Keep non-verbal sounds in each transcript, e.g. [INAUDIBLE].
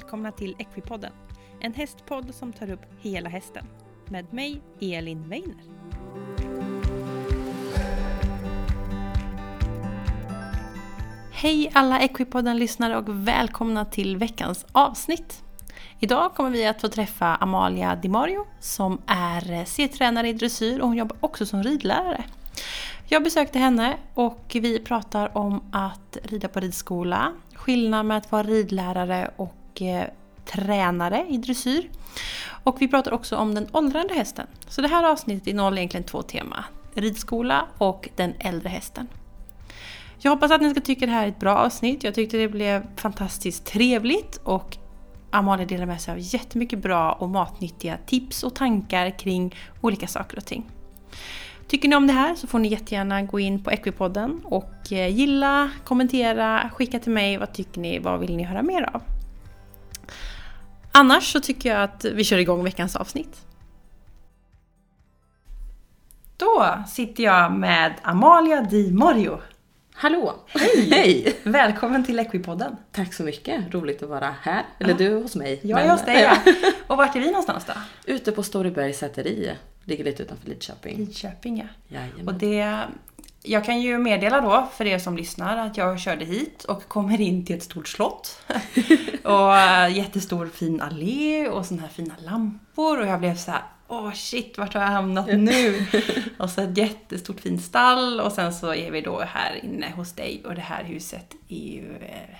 välkomna till Equipodden. En hästpodd som tar upp hela hästen. Med mig, Elin Weiner. Hej alla Equipodden-lyssnare och välkomna till veckans avsnitt. Idag kommer vi att få träffa Amalia Di Mario som är C-tränare i dressyr och hon jobbar också som ridlärare. Jag besökte henne och vi pratar om att rida på ridskola, skillnad med att vara ridlärare och och tränare i dressyr. Och vi pratar också om den åldrande hästen. Så det här avsnittet innehåller egentligen två teman. Ridskola och den äldre hästen. Jag hoppas att ni ska tycka det här är ett bra avsnitt. Jag tyckte det blev fantastiskt trevligt och Amalia delar med sig av jättemycket bra och matnyttiga tips och tankar kring olika saker och ting. Tycker ni om det här så får ni jättegärna gå in på Equipodden och eh, gilla, kommentera, skicka till mig vad tycker ni, vad vill ni höra mer av? Annars så tycker jag att vi kör igång veckans avsnitt. Då sitter jag med Amalia Di Mario. Hallå! Hej! [LAUGHS] Hej! Välkommen till Equipodden. Tack så mycket, roligt att vara här. Eller Ja. du hos mig. Jag är men- hos dig ja. [LAUGHS] Och vart är vi någonstans då? Ute på Storybergs säteri, ligger lite utanför Lidköping. Lidköping ja. Jajamän. Och det, jag kan ju meddela då för er som lyssnar att jag körde hit och kommer in till ett stort slott. [LAUGHS] och äh, jättestor fin allé och såna här fina lampor och jag blev så här. Åh shit, vart har jag hamnat nu? [LAUGHS] och så ett jättestort fint stall och sen så är vi då här inne hos dig och det här huset är ju eh,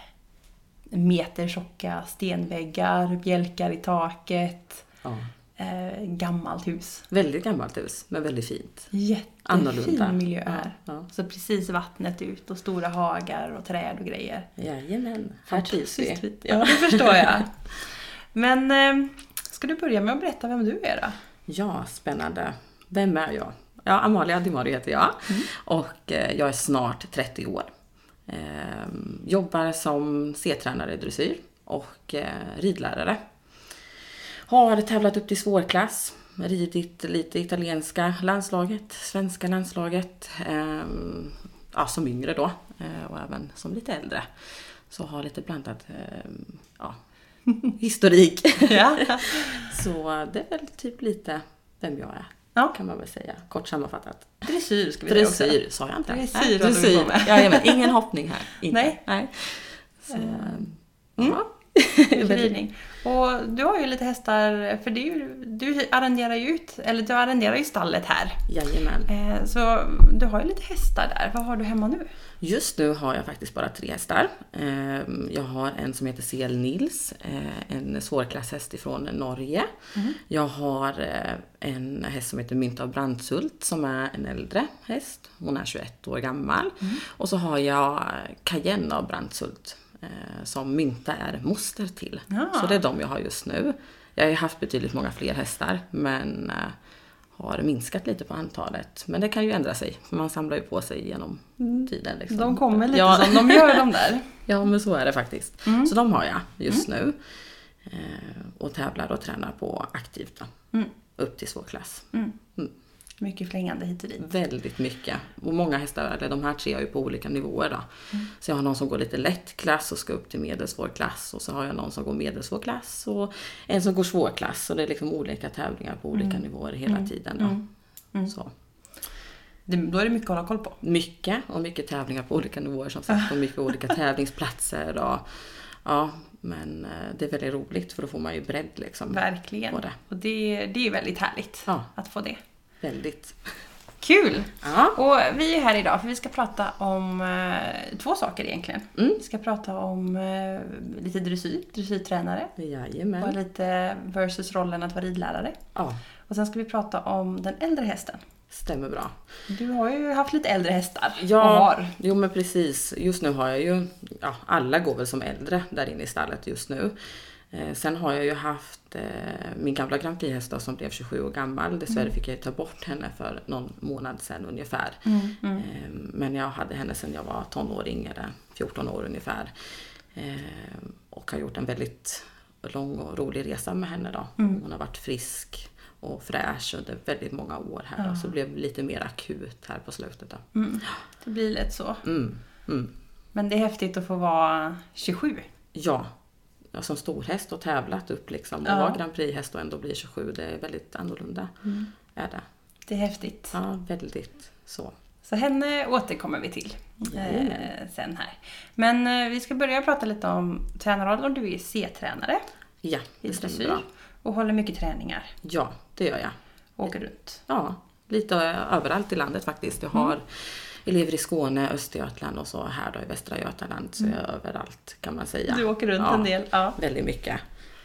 metertjocka stenväggar, bjälkar i taket, Ja. Eh, gammalt hus. Väldigt gammalt hus, men väldigt fint. Jättefin Annorlunda. miljö Ja, här. ja. Så precis vattnet ut och stora hagar och träd och grejer. Jajamän, här trivs vi. Ja, det förstår jag. [LAUGHS] Men eh, ska du börja med att berätta vem du är då? Ja, spännande. Vem är jag? Ja, Amalia Di Mario heter jag och eh, jag är snart 30 år. Eh, jobbar som C-tränare i dressyr och eh, ridlärare. Har tävlat upp till svårklass, ridit lite italienska landslaget, svenska landslaget, eh, ja, som yngre då eh, och även som lite äldre. Så har lite blandat eh, ja, [LAUGHS] historik. Ja. [LAUGHS] Så det är väl typ lite vem jag är. Ja. Kan man väl säga, kort sammanfattat. Dressyr ska vi. Dressyr sa jag inte. Dressyr Nej, med. Jajamän, ingen hoppning här. Inte. Nej. Nej. Så, Mm. ja. [LAUGHS] Ridning. Och du har ju lite hästar, för ju, du arrenderar ju ut, eller du arrenderar ju stallet här. Jajamän. Eh, så du har ju lite hästar där. Vad har du hemma nu? Just nu har jag faktiskt bara tre hästar. Ehm, Jag har en som heter CL Nils, eh, en svårklasshäst ifrån Norge. Jag har eh, en häst som heter Mynt av Brandshult som är en äldre häst. Hon är 21 år gammal. Och så har jag Cayenne av Brandshult eh, som Mynta är moster till. Ja. Så det är de jag har just nu. Jag har ju haft betydligt många fler hästar men eh, har minskat lite på antalet. Men det kan ju ändra sig, för man samlar ju på sig genom tiden. Liksom. De kommer lite ja. som de gör de där. [LAUGHS] Ja, men så är det faktiskt. Mm. Så de har jag just nu. Eh, och tävlar och tränar på aktivt då. Mm. Upp till svår klass. Mycket flängande hit och dit. Väldigt mycket. Och många hästar, eller de här tre är ju på olika nivåer då. Mm. Så jag har någon som går lite lätt klass och ska upp till medelsvår klass. Och så har jag någon som går medelsvår klass och en som går svår klass. Och det är liksom olika tävlingar på olika Mm. nivåer hela tiden då. Så. Det, då är det mycket att hålla koll på. Mycket och mycket tävlingar på olika nivåer som sagt och mycket olika [LAUGHS] tävlingsplatser. Och, ja, men eh, det är väldigt roligt för då får man ju bredd liksom. Verkligen. På det. Och det, det är väldigt härligt Ja. att få det. Väldigt. Kul! Ja. Och vi är här idag för vi ska prata om eh, två saker egentligen. Mm. Vi ska prata om eh, lite dressyr, dressyrtränare. Och Jajamän. lite versus rollen att vara ridlärare. Ja, Och sen ska vi prata om den äldre hästen. stämmer bra. Du har ju haft lite äldre hästar. Och Ja, har. jo men precis. Just nu har jag ju, ja alla går väl som äldre där inne i stallet just nu. Eh, sen har jag ju haft eh, min gamla Grand Prix-häst som blev 27 år gammal. Dessvärre fick jag ta bort henne för någon månad sedan ungefär. Mm, Eh, men jag hade henne sedan jag var tonåring, eller 14 år ungefär. Eh, och har gjort en väldigt lång och rolig resa med henne då. Hon har varit frisk och fräsch under väldigt många år här då, så det blev lite mer akut här på slutet då. Mm. Det blir lätt så. Mm, mm. Men det är häftigt att få vara 27. Ja, ja, som storhäst och tävlat upp liksom. Och Ja. vara Grand Prix-häst och ändå bli 27, det är väldigt annorlunda. Är det. Det är häftigt. Ja, väldigt så. Så henne återkommer vi till eh, sen här. Men eh, vi ska börja prata lite om tränarroll och du är C-tränare Ja, det stämmer bra. och håller mycket träningar. Ja, det gör jag. Åker runt. Ja, lite överallt i landet faktiskt. Jag har elever i Skåne, Östergötland och så här då i Västra Götaland. Så jag är överallt kan man säga. Du åker runt ja, en del. Ja. Väldigt mycket.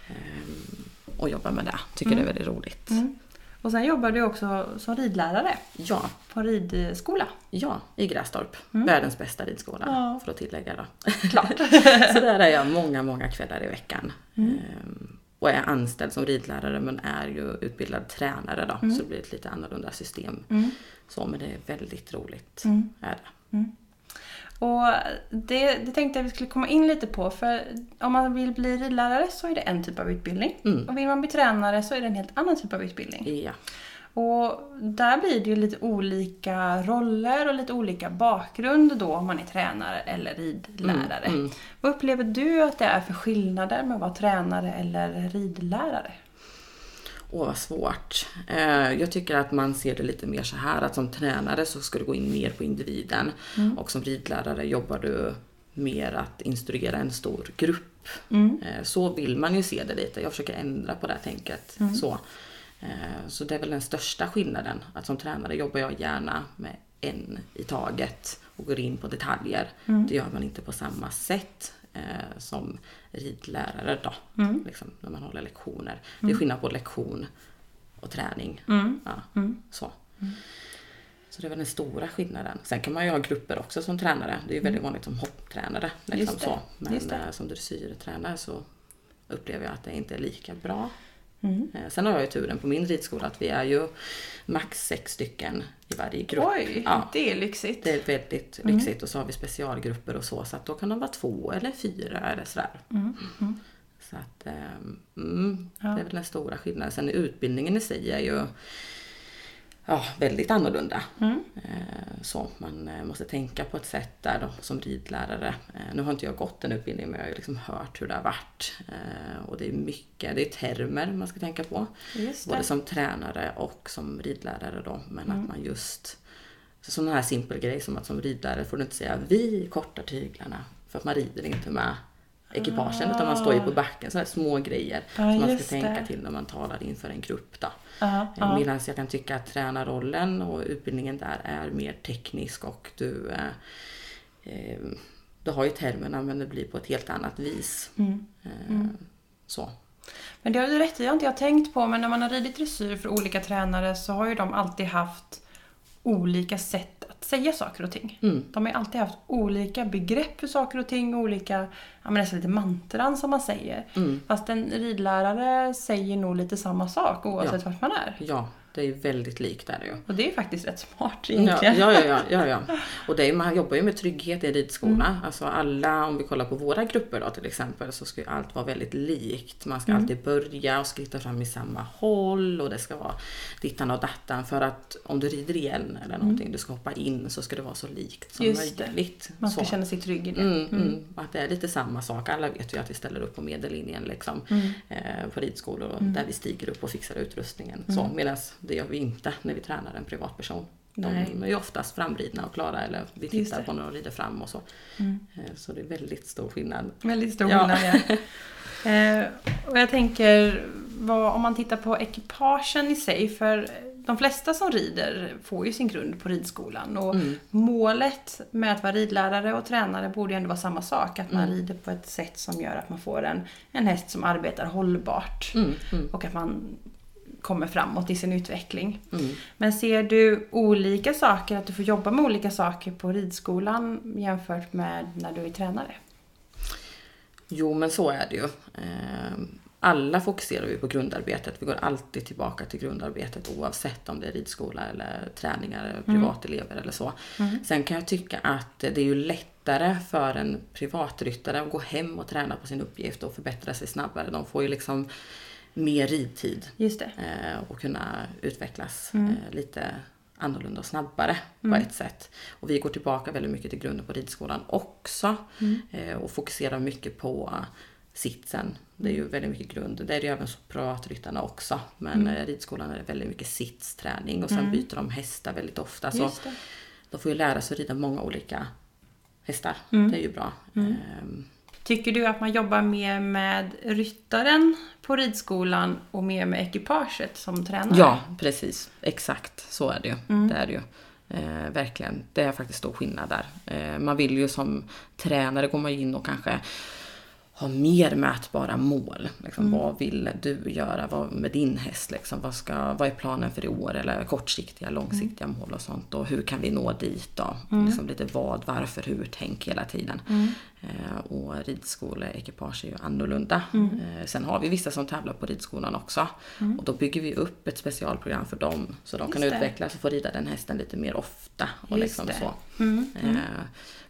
Ehm, och jobbar med det. Tycker det är väldigt roligt. Mm. Och sen jobbar du också som ridlärare Ja, på ridskola. ja, i Grästorp. Världens bästa ridskola, Mm. Ja. för att tillägga då. Klart. [LAUGHS] så där är jag många, många kvällar i veckan. Ehm, och är anställd som ridlärare men är ju utbildad tränare då. Så det blir ett lite annorlunda system. Så, men det är väldigt roligt. Är det. Och det, det tänkte jag vi skulle komma in lite på. För om man vill bli ridlärare så är det en typ av utbildning. Mm. Och vill man bli tränare så är det en helt annan typ av utbildning. Ja. Och där blir det ju lite olika roller och lite olika bakgrund då om man är tränare eller ridlärare. Mm, mm. Vad upplever du att det är för skillnader med att vara tränare eller ridlärare? Åh, vad svårt. Eh, Jag tycker att man ser det lite mer så här att som tränare så ska du gå in mer på individen och som ridlärare jobbar du mer att instruera en stor grupp. Eh, Så vill man ju se det lite. Jag försöker ändra på det här tänket. Så. Eh, så det är väl den största skillnaden. Att som tränare jobbar jag gärna med en i taget och går in på detaljer. Det gör man inte på samma sätt eh, som ridlärare då. Liksom, när man håller lektioner. Det är skillnad på lektion och träning. Ja, så. Så det är väl den stora skillnaden. Sen kan man ju ha grupper också som tränare. Det är ju väldigt vanligt som hopptränare. Liksom så. Men eh, som dressyrtränare så upplever jag att det inte är lika bra. Mm. Eh, Sen har jag ju turen på min ridskola att vi är ju max sex stycken i varje grupp. Oj, Ja, det är lyxigt. det är väldigt lyxigt och så har vi specialgrupper och så. Så att då kan de vara två eller fyra eller sådär. Så att, ehm, mm, det är väl den stora skillnaden. Sen utbildningen i sig är ju ja, väldigt annorlunda. Eh, Så man eh, måste tänka på ett sätt där då, som ridlärare. Eh, Nu har inte jag gått den utbildningen men jag har liksom hört hur det har varit. Och det är mycket, det är termer man ska tänka på. Både som tränare och som ridlärare då. Men att man just... Så sån här simpel grej som att som ridlärare får du inte säga vi kortar tyglarna. För att man rider inte med ekipagen utan man står ju på backen. Sådana små grejer Ja, som man ska tänka det. till när man talar inför en grupp. Då. Ja, ja. Medan jag kan tycka att tränarrollen och utbildningen där är mer teknisk och du, eh, eh, du har ju termerna men det blir på ett helt annat vis. Mm. Eh, Så. Men det har du rätt i, det har inte jag tänkt på. Men när man har ridit dressyr för olika tränare så har ju de alltid haft olika sätt säga saker och ting. Mm. De har ju alltid haft olika begrepp för saker och ting, olika, ja men nästan lite mantran som man säger. Mm. Fast en ridlärare säger nog lite samma sak oavsett Ja. vart man är. Ja, det är väldigt likt där ju. Och det är faktiskt rätt smart Ja, egentligen. ja, ja, ja, ja. [LAUGHS] Och det är, man jobbar ju med trygghet i en ridskola. Mm. Alltså alla, om vi kollar på våra grupper då till exempel, så ska ju allt vara väldigt likt. Man ska Mm. alltid börja och skritta fram i samma håll och det ska vara dittan och dattan. För att om du rider igen eller någonting, du ska hoppa in, så ska det vara så likt som Mm. Just möjligt. Man ska så. känna sig trygg i det. Mm, mm. Att det är lite samma sak. Alla vet ju att vi ställer upp på medellinjen liksom, Mm. eh, på ridskolor och där vi stiger upp och fixar utrustningen. Så, Medan det gör vi inte när vi tränar en privatperson. Nej. De är ju oftast framridna och klara eller vi tittar på när de rider fram och så. Eh, Så det är väldigt stor skillnad. Väldigt stor Ja. skillnad ja. [LAUGHS] eh, och jag tänker, vad, om man tittar på ekipagen i sig, för de flesta som rider får ju sin grund på ridskolan. Och Mm. målet med att vara ridlärare och tränare borde ju ändå vara samma sak. Att man Mm. rider på ett sätt som gör att man får en, en häst som arbetar hållbart. Mm, mm, Och att man kommer framåt i sin utveckling. mm. Men ser du olika saker, att du får jobba med olika saker på ridskolan jämfört med när du är tränare? Jo men så är det ju. Eh, Alla fokuserar vi på grundarbetet. Vi går alltid tillbaka till grundarbetet oavsett om det är ridskola eller träningar, eller privatelever eller så. Sen kan jag tycka att det är ju lättare för en privatryttare att gå hem och träna på sin uppgift och förbättra sig snabbare. De får ju liksom mer ridtid Just det. eh, och kunna utvecklas eh, lite annorlunda och snabbare på ett sätt. Och vi går tillbaka väldigt mycket till grunden på ridskolan också eh, och fokuserar mycket på sitsen. Det är ju väldigt mycket grund. Det är det ju även så pratryttarna också. Men mm. ridskolan är väldigt mycket sitsträning och sen mm. byter de hästar väldigt ofta. Så de får ju lära sig att rida många olika hästar. Mm. Det är ju bra. Mm. Tycker du att man jobbar mer med ryttaren på ridskolan och mer med ekipaget som tränare? Ja, precis. Exakt så är det ju. Mm. Det är det ju. Eh, verkligen. Det är faktiskt stor skillnad där. Eh, man vill ju som tränare gå in och kanske ha mer mätbara mål. Liksom, mm. Vad vill du göra vad, med din häst? Liksom, vad, ska, vad är planen för i år? Eller kortsiktiga, långsiktiga mm. mål och sånt. Och hur kan vi nå dit då? Mm. Liksom lite vad, varför, hur, tänk hela tiden. Mm. Eh, och ridskoleekipage är ju annorlunda. Mm. Eh, sen har vi vissa som tävlar på ridskolan också. Mm. Och då bygger vi upp ett specialprogram för dem. Så de kan utvecklas och få rida den hästen lite mer ofta. Och liksom så. Eh,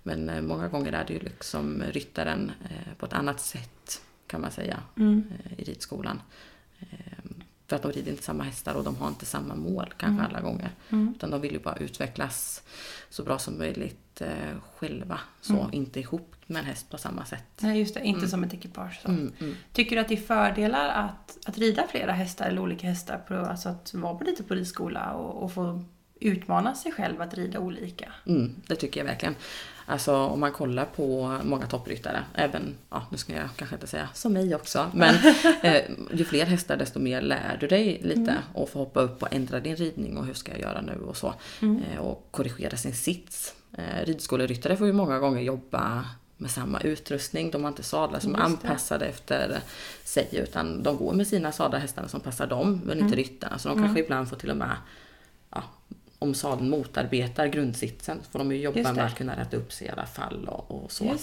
men eh, många gånger är det ju liksom ryttaren på ett annat sätt kan man säga mm. I ridskolan. För att de rider inte samma hästar och de har inte samma mål kanske mm. alla gånger. Mm. Utan de vill ju bara utvecklas så bra som möjligt eh, själva. Så mm. inte ihop med en häst på samma sätt. Nej just det, inte mm. som ett ekipage. Mm, mm. Tycker du att det är fördelar att, att rida flera hästar eller olika hästar? På, alltså att vara på lite på ridskola och, och få utmana sig själv att rida olika? Mm, det tycker jag verkligen. Alltså om man kollar på många toppryttare, även, ja nu ska jag kanske inte säga som mig också, [LAUGHS] men eh, ju fler hästar desto mer lär du dig lite mm. och får hoppa upp och ändra din ridning och hur ska jag göra nu och så. Mm. Eh, och korrigera sin sits. Eh, ridskoleryttare får ju många gånger jobba med samma utrustning. De har inte sadlar som är anpassade efter sig utan de går med sina sadelhästar som passar dem men inte mm. ryttarna. Så de kanske mm. ibland får till och med om sadeln motarbetar grundsitsen så får de ju jobba med att kunna rätta upp sig i alla fall och, och så.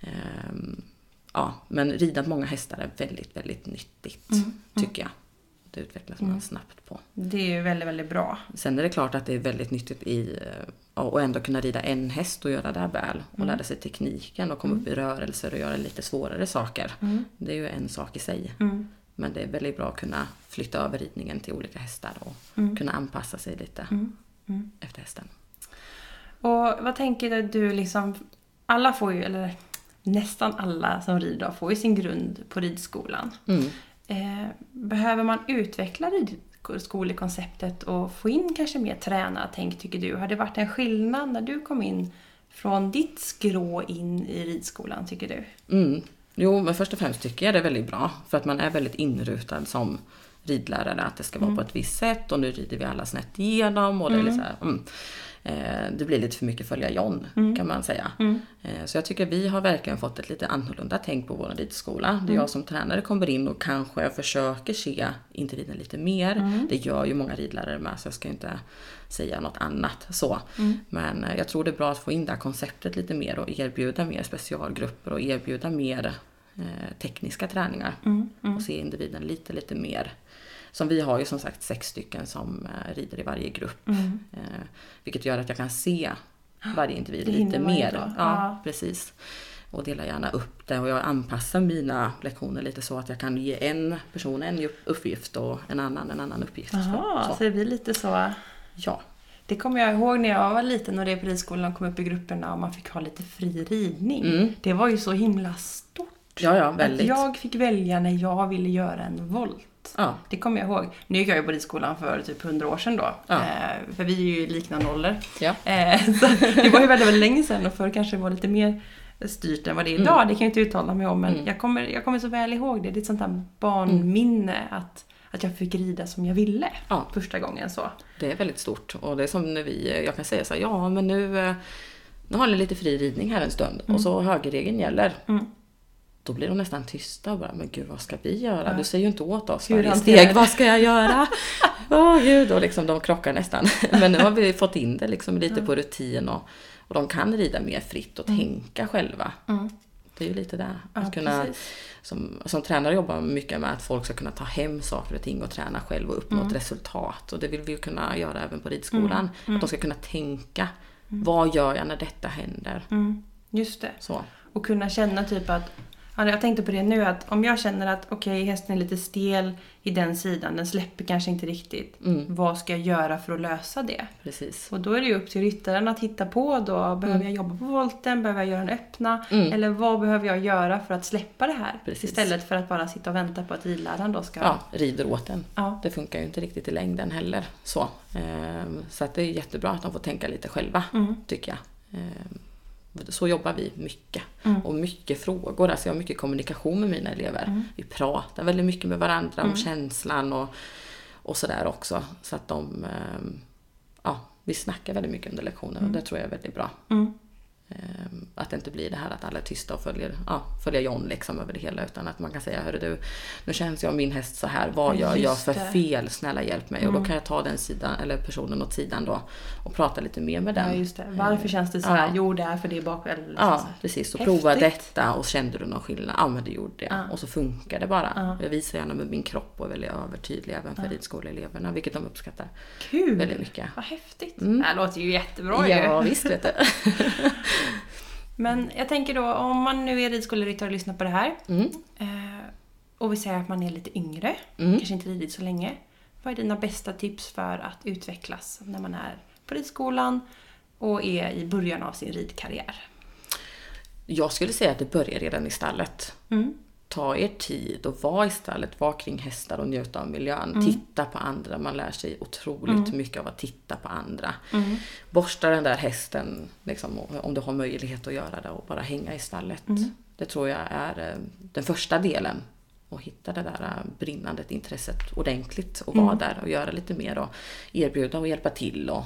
Ehm, ja, men rida många hästar är väldigt, väldigt nyttigt mm, mm. tycker jag. Det utvecklas man mm. snabbt på. Det är ju väldigt, väldigt bra. Sen är det klart att det är väldigt nyttigt i att ändå kunna rida en häst och göra det väl. Och mm. lära sig tekniken och komma upp i mm. rörelser och göra lite svårare saker. Det är ju en sak i sig. Men det är väldigt bra att kunna flytta över ridningen till olika hästar och kunna anpassa sig lite mm. efter hästen. Och vad tänker du liksom, alla får ju, eller nästan alla som rider får ju sin grund på ridskolan. Mm. Eh, behöver man utveckla ridskolekonceptet och få in kanske mer tränartänk tycker du? Har det varit en skillnad när du kom in från ditt skrå in i ridskolan tycker du? Mm. Jo, men först och främst tycker jag det är väldigt bra. För att man är väldigt inrutad som ridlärare att det ska vara mm. på ett visst sätt och nu rider vi alla snett igenom och det, är lite så här, mm. Eh, det blir lite för mycket följa John mm. kan man säga. Mm. Eh, så jag tycker vi har verkligen fått ett lite annorlunda tänk på vår ridskola. Där mm. jag som tränare kommer in och kanske försöker se individen lite mer. Mm. Det gör ju många ridlärare med så jag ska inte säga något annat så. Mm. Men eh, jag tror det är bra att få in det här konceptet lite mer och erbjuda mer specialgrupper och erbjuda mer tekniska träningar. Mm. Och se individen lite, lite mer som vi har ju som sagt sex stycken som eh, rider i varje grupp. Mm. Eh, vilket gör att jag kan se varje individ lite mer. Ja, ja, precis. Och delar gärna upp det och jag anpassar mina lektioner lite så att jag kan ge en person en uppgift och en annan en annan uppgift. Aha, så. så det blir lite så? Ja. Det kommer jag ihåg när jag var liten och det på ridskolan kom upp i grupperna och man fick ha lite fri ridning. Mm. Det var ju så himla stort. Ja, ja, väldigt. Att jag fick välja när jag ville göra en volt. Ja. Det kommer jag ihåg. Nu gick jag ju på ridskolan för typ 100 år sedan då. Ja. Eh, för vi är ju i liknande ålder. Ja. Eh, [LAUGHS] så det var ju väldigt, väldigt länge sedan och förr kanske det var lite mer styrt än vad det är idag. Mm. Det kan jag inte uttala mig om men mm. jag, kommer, jag kommer så väl ihåg det. Det är ett sånt här barnminne mm. att, att jag fick rida som jag ville ja. första gången. så. Det är väldigt stort och det är som när vi, jag kan säga så här, ja men nu, eh, nu har ni lite fri ridning här en stund och mm. så högerregeln gäller. Mm. Då blir de nästan tysta och bara, men gud vad ska vi göra? Ja. Du säger ju inte åt oss varje steg, vad ska jag göra? [LAUGHS] Åh oh, gud, och liksom de krockar nästan. [LAUGHS] Men nu har vi fått in det liksom lite på rutin och, och de kan rida mer fritt och mm. tänka själva. Mm. Det är ju lite där. Att ja, kunna, som, som tränare jobbar mycket med att folk ska kunna ta hem saker och ting och träna själv och uppnå mm. ett resultat. Och det vill vi ju kunna göra även på ridskolan. Mm. Att de mm. ska kunna tänka, vad gör jag när detta händer? Just det. Så. Och kunna känna typ att Ja, jag tänkte på det nu att om jag känner att okej, hästen är lite stel i den sidan, den släpper kanske inte riktigt. Mm. Vad ska jag göra för att lösa det? Precis. Och då är det ju upp till ryttaren att hitta på då. Behöver jag jobba på volten? Behöver jag göra den öppna? Mm. Eller vad behöver jag göra för att släppa det här? Precis. Istället för att bara sitta och vänta på att ridläraren då ska... Ja, rider åt den. Ja. Det funkar ju inte riktigt i längden heller. Så, Ehm, så att det är jättebra att de får tänka lite själva, Mm. tycker jag. Så jobbar vi mycket. Mm. Och mycket frågor. Alltså jag har mycket kommunikation med mina elever. Vi pratar väldigt mycket med varandra Mm. om känslan och, och sådär också. Så att de... ehm, Ja, vi snackar väldigt mycket under lektionen och det tror jag är väldigt bra. Mm. Ehm, Att det inte blir det här att alla är tysta och följer, ja, följer John liksom över det hela. Utan att man kan säga, hörru du, nu känns jag min häst så här. Vad Ja, gör jag för fel? Snälla hjälp mig. Och då kan jag ta den sidan, eller personen åt sidan då och prata lite mer med den. Ja, just det. Varför känns det så här? Ja. Jo, det är för det är bak... Eller liksom Ja, precis. Och Häftigt. prova detta och kände du någon skillnad? Ja, men det gjorde jag. Ja. Och så funkar det bara. Ja. Jag visar gärna med min kropp och är väldigt övertydlig även för ridskoleeleverna, vilket de uppskattar Kul! väldigt mycket. Vad häftigt. Mm. Det här låter ju jättebra Ja, ju. visst vet du. [LAUGHS] [LAUGHS] Men jag tänker då, om man nu är ridskoleryttare och lyssnar på det här. Mm. Eh, och vi säger att man är lite yngre, Mm. kanske inte ridit så länge. Vad är dina bästa tips för att utvecklas när man är på ridskolan och är i början av sin ridkarriär? Jag skulle säga att det börjar redan i stallet. Mm. Ta er tid och vara i stallet, vara kring hästar och njuta av miljön. Mm. Titta på andra, man lär sig otroligt mycket av att titta på andra. Mm. Borsta den där hästen, liksom, om du har möjlighet att göra det och bara hänga i stallet. Mm. Det tror jag är eh, den första delen. Och hitta det där eh, brinnandet intresset ordentligt och vara Mm. där och göra lite mer och erbjuda och hjälpa till och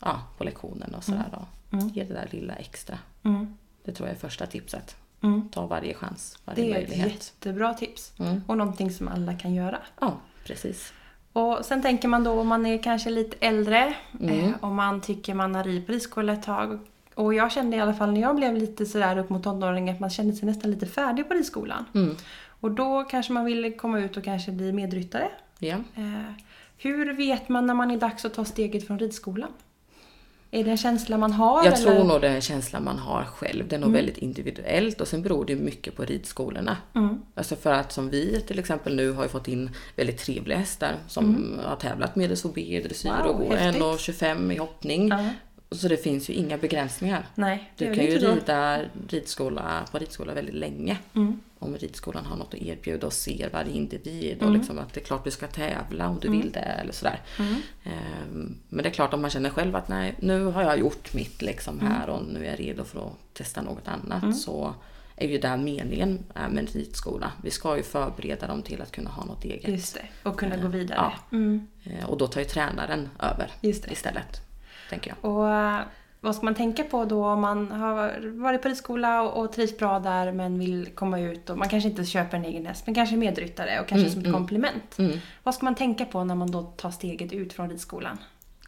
ja, på lektionen och sådär. Och Mm. Ge det där lilla extra. Mm. Det tror jag är första tipset. Mm. Ta varje chans, varje Det är ett möjlighet. jättebra tips. Mm. Och någonting som alla kan göra. Ja, precis. Och sen tänker man då om man är kanske lite äldre, Mm. eh, om man tycker man har ridit på ridskola ett tag. Och jag kände i alla fall när jag blev lite sådär upp mot tonåring att man kände sig nästan lite färdig på ridskolan. Mm. Och då kanske man vill komma ut och kanske bli medryttare. Ja. Eh, hur vet man när man är dags att ta steget från ridskolan? Är det en känsla man har? Jag eller? tror nog det är en känsla man har själv. Det är nog väldigt individuellt och sen beror det mycket på ridskolorna. Mm. Alltså för att som vi till exempel nu har ju fått in väldigt trevliga hästar som har tävlat med SOB dressyr Mm. Wow, och går häftigt. 1,25 i hoppning. Så det finns ju inga begränsningar. Nej, Du kan ju rida ridskola, på ridskola väldigt länge. Mm. Om ridskolan har något att erbjuda och ser varje individ och Mm. liksom att det är klart du ska tävla om du vill det eller sådär. Mm. Ehm, Men det är klart om man känner själv att nej, nu har jag gjort mitt liksom Mm. här och nu är jag redo för att testa något annat så är ju där meningen med en ridskola. Vi ska ju förbereda dem till att kunna ha något eget. Just det, och kunna gå vidare. ja. Mm. Eh, Och då tar ju tränaren över istället. Tänker jag. Och eh, vad ska man tänka på då om man har varit på ridskola och, och trivs bra där men vill komma ut och man kanske inte köper en egen häst men kanske medryttare och kanske Mm, som ett mm. komplement. Mm. Vad ska man tänka på när man då tar steget ut från ridskolan?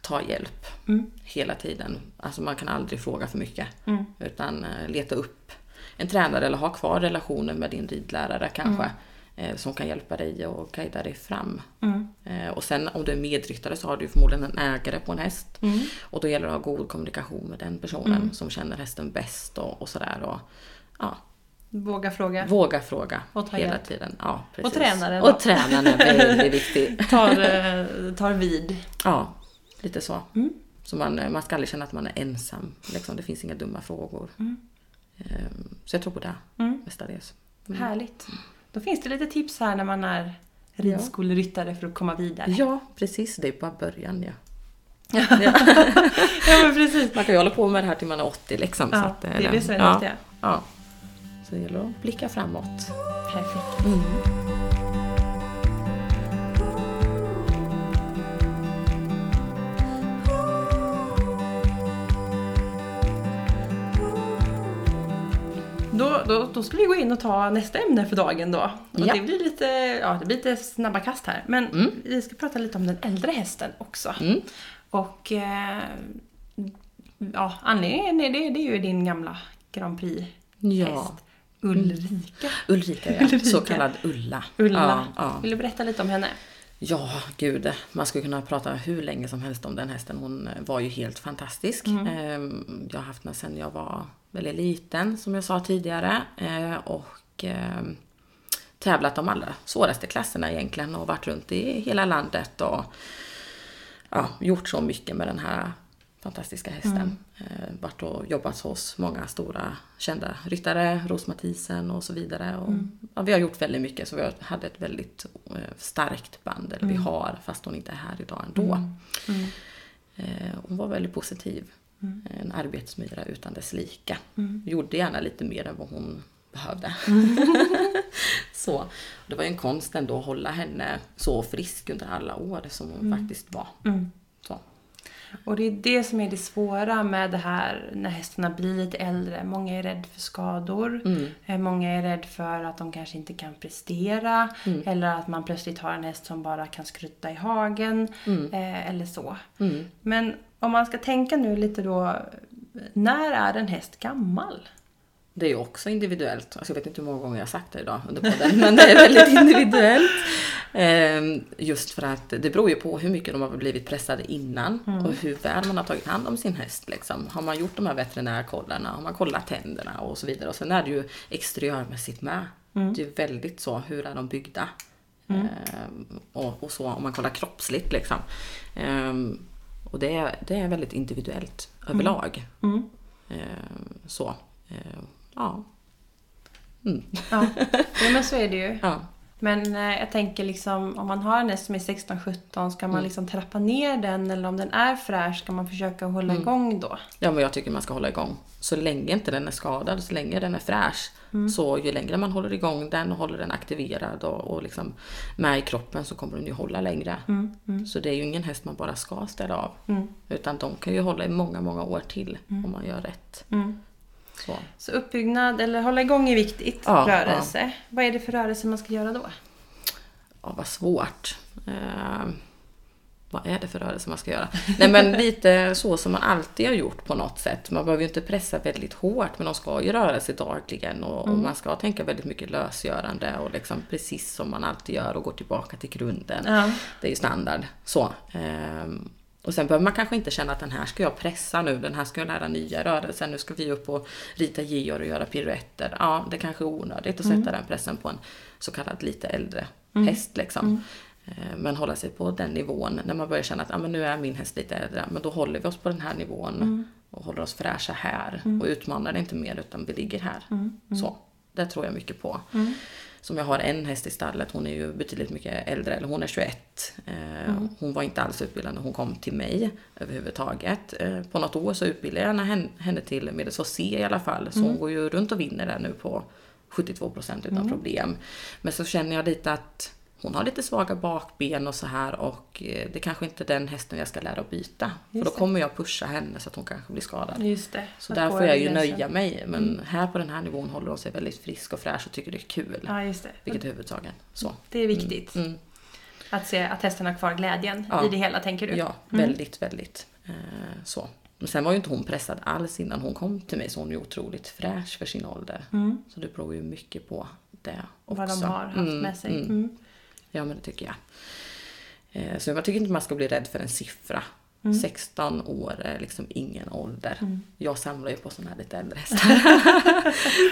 Ta hjälp Mm. hela tiden. Alltså man kan aldrig fråga för mycket. Mm. Utan eh, leta upp en tränare eller ha kvar relationen med din ridlärare kanske. Eh, Som kan hjälpa dig och guida dig fram. Mm. Eh, Och sen om du är medryttare så har du förmodligen en ägare på en häst. Mm. Och då gäller det att ha god kommunikation med den personen som känner hästen bäst och, och sådär. Och, ja, Våga fråga. våga fråga Och ta hela hjälp. tiden. Ja, precis. tränaren då. Och tränaren är väldigt [LAUGHS] viktig. Tar, eh, tar vid. Ja, lite så. Mm. Så man, man ska aldrig känna att man är ensam. Liksom, det finns inga dumma frågor. Mm. Ehm, Så jag tror på det Mm. mestadels. Mm. Härligt. Då finns det lite tips här när man är ridskoleryttare för att komma vidare. Ja, precis. Det är bara början. [LAUGHS] Ja. ja men precis. Man kan ju hålla på med det här till man är 80 liksom. så Ja, att, det eh, är det som är ja, ja. Så det gäller att blicka framåt. Perfekt. Mm. Då, då, då ska vi gå in och ta nästa ämne för dagen då. Och Ja. det, blir lite, ja, det blir lite snabba kast här. Men Mm. vi ska prata lite om den äldre hästen också. Mm. Och eh, ja, anledningen är det, det är ju din gamla Grand Prix-häst. Ja. Ulrika. Ulrika, ja. Ulrika. Så kallad Ulla. Ulla. Ja, ja. Vill du berätta lite om henne? Ja, gud. Man skulle kunna prata hur länge som helst om den hästen. Hon var ju helt fantastisk. Mm. Ehm, Jag har haft henne sedan jag var väldigt liten, som jag sa tidigare. Eh, Och eh, tävlat de allra svåraste klasserna egentligen och varit runt i hela landet och ja, gjort så mycket med den här fantastiska hästen. Mm. Eh, varit och jobbat hos många stora kända ryttare, Ros Mathisen och så vidare. Och, mm. ja, vi har gjort väldigt mycket så vi hade ett väldigt starkt band, eller mm. vi har, fast hon inte är här idag ändå. Mm. Mm. Hon var väldigt positiv. Mm. En arbetsmyra utan dess lika. Gjorde gärna lite mer än vad hon behövde. [LAUGHS] så. Det var ju en konst ändå att hålla henne så frisk under alla år som hon faktiskt var. Så. Och det är det som är det svåra med det här när hästarna blir lite äldre. Många är rädda för skador. Mm. Eh, många är rädda för att de kanske inte kan prestera. Mm. Eller att man plötsligt har en häst som bara kan skrutta i hagen. Mm. Eh, eller så. Mm. Men om man ska tänka nu lite då. När är en häst gammal? Det är ju också individuellt. Alltså jag vet inte hur många gånger jag har sagt det idag under podden, [LAUGHS] men det är väldigt individuellt. Ehm, just för att det beror ju på hur mycket de har blivit pressade innan mm. och hur väl man har tagit hand om sin häst. Liksom. Har man gjort de här veterinärkollarna, har man kollat tänderna och så vidare. Och sen är det ju exteriörmässigt med. Mm. Det är väldigt så, hur är de byggda? Mm. Ehm, och, och, så om man kollar kroppsligt liksom. Och det är, det är väldigt individuellt överlag. Mm. så. Ja. Mm. Ja. ja, men så är det ju. Ja. Men eh, jag tänker liksom om man har en häst som är 16-17, ska man mm. liksom trappa ner den eller om den är fräsch, ska man försöka hålla mm. igång då? Ja, men jag tycker man ska hålla igång. Så länge inte den är skadad, så länge den är fräsch. Mm. Så ju längre man håller igång den och håller den aktiverad och, och liksom med i kroppen så kommer den ju hålla längre. Mm. Mm. Så det är ju ingen häst man bara ska ställa av. Mm. Utan de kan ju hålla i många, många år till om man gör rätt. Så. så uppbyggnad eller hålla igång är viktigt. Ja, rörelse. Ja. Vad är det för rörelse man ska göra då? Ja, vad svårt. Eh, vad är det för rörelse man ska göra? Nej men [LAUGHS] lite så som man alltid har gjort på något sätt. Man behöver ju inte pressa väldigt hårt men de ska ju röra sig dagligen och, mm. och man ska tänka väldigt mycket lösgörande och liksom precis som man alltid gör och gå tillbaka till grunden. Ja. Det är ju standard. Så. Eh, och sen behöver man kanske inte känna att den här ska jag pressa nu, den här ska jag lära nya rörelser, nu ska vi upp och rita Georg och göra piruetter. Ja, det kanske är onödigt att mm. sätta den pressen på en så kallad lite äldre mm. häst liksom. Mm. Eh, men hålla sig på den nivån när man börjar känna att ah, men nu är min häst lite äldre, men då håller vi oss på den här nivån mm. och håller oss fräscha här mm. och utmanar inte mer utan vi ligger här. Mm. Så, det tror jag mycket på som jag har en häst i stallet, hon är ju betydligt mycket äldre, eller hon är 21. Eh, mm. Hon var inte alls utbildad när hon kom till mig överhuvudtaget. Eh, på något år så utbildade jag henne till medelsvår C i alla fall, så mm. hon går ju runt och vinner där nu på 72% utan mm. problem. Men så känner jag lite att hon har lite svaga bakben och så här och eh, det kanske inte är den hästen jag ska lära att byta. Just för då kommer jag pusha henne så att hon kanske blir skadad. Just det. Så där får jag ju nöja mig. Men mm. här på den här nivån håller hon sig väldigt frisk och fräsch och tycker det är kul. Ja, just det. Vilket är huvudsaken. Så. Det är viktigt. Mm. Mm. Att se att hästen har kvar glädjen ja. i det hela, tänker du? Ja, mm. väldigt, väldigt. Eh, så. Men sen var ju inte hon pressad alls innan hon kom till mig så hon är otroligt fräsch för sin ålder. Mm. Så det beror ju mycket på det också. Vad de har haft med mm, sig. Ja, men det tycker jag. Eh, så jag tycker inte man ska bli rädd för en siffra. Mm. 16 år är liksom ingen ålder. Mm. Jag samlar ju på sådana här lite äldre hästar.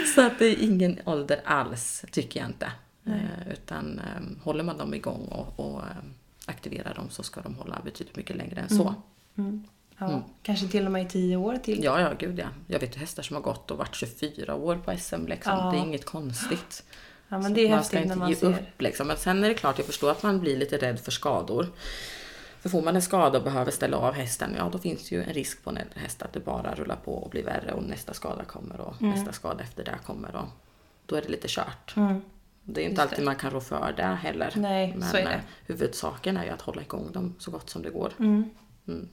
[LAUGHS] så att det är ingen ålder alls, tycker jag inte. Eh, utan um, håller man dem igång och, och um, aktiverar dem så ska de hålla betydligt mycket längre än så. Mm. mm. Ja, mm. Kanske till och med i 10 år till. Ja, ja, gud ja. Jag vet hästar som har gått och varit 24 år på SM. Liksom. Ja. Det är inget konstigt. Ja, men det är man ska inte ge ser... upp liksom. Men sen är det klart, jag förstår att man blir lite rädd för skador. För får man en skada och behöver ställa av hästen, ja då finns ju en risk på en äldre häst att det bara rullar på och blir värre och nästa skada kommer och mm. nästa skada efter det kommer och då är det lite kört. Mm. Det är inte alltid det. man kan rå för det heller. Nej, men så är det. Eh, huvudsaken är ju att hålla igång dem så gott som det går. Mm. Mm.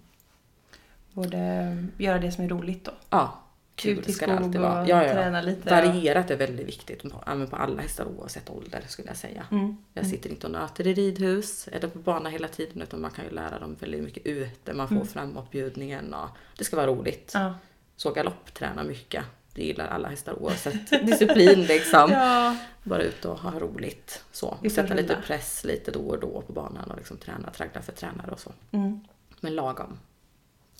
Borde göra det som är roligt då. Ja, kul ska det alltid vara. Ja, ja. Träna lite. Varierat är väldigt viktigt på alla hästar oavsett ålder skulle jag säga. Mm. Jag mm. sitter inte och nöter i ridhus eller på bana hela tiden utan man kan ju lära dem väldigt mycket ute. Man får mm. framåtbjudningen och det ska vara roligt. Ja. Så galoppträna mycket. Det gillar alla hästar oavsett [LAUGHS] disciplin liksom. ja. Bara ut och ha roligt. Så. Sätta lite press lite då och då på banan och liksom träna, traggla för tränare och så. Mm. Men lagom.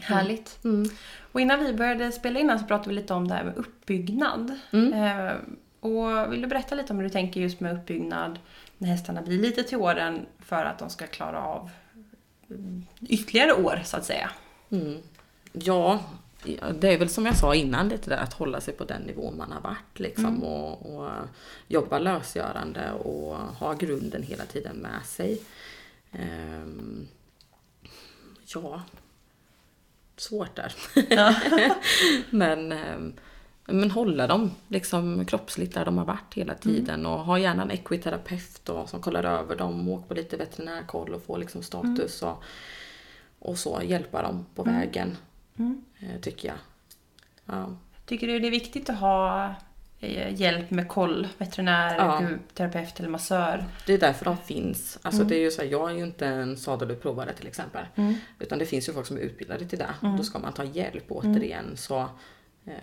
Härligt. Mm. Och innan vi började spela in så pratade vi lite om det här med uppbyggnad. Mm. Eh, Och vill du berätta lite om hur du tänker just med uppbyggnad när hästarna blir lite till åren för att de ska klara av mm, ytterligare år så att säga? Mm. Ja, det är väl som jag sa innan lite där att hålla sig på den nivån man har varit liksom Mm. och, och jobba lösgörande och ha grunden hela tiden med sig. Ehm, ja, svårt där. Ja. [LAUGHS] men, ehm, men hålla dem liksom kroppsligt där de har varit hela tiden och ha gärna en ekviterapeut då, som kollar över dem, åk på lite veterinärkoll och få liksom status och, och så hjälpa dem på vägen. Mm. eh, Tycker jag. Ja. Tycker du det är viktigt att ha hjälp med koll? Veterinär, Ja. terapeut eller massör? Det är därför de finns. Alltså det är ju så här, jag är ju inte en sadelupprovare till exempel. Mm. Utan det finns ju folk som är utbildade till det. Då ska man ta hjälp återigen så eh,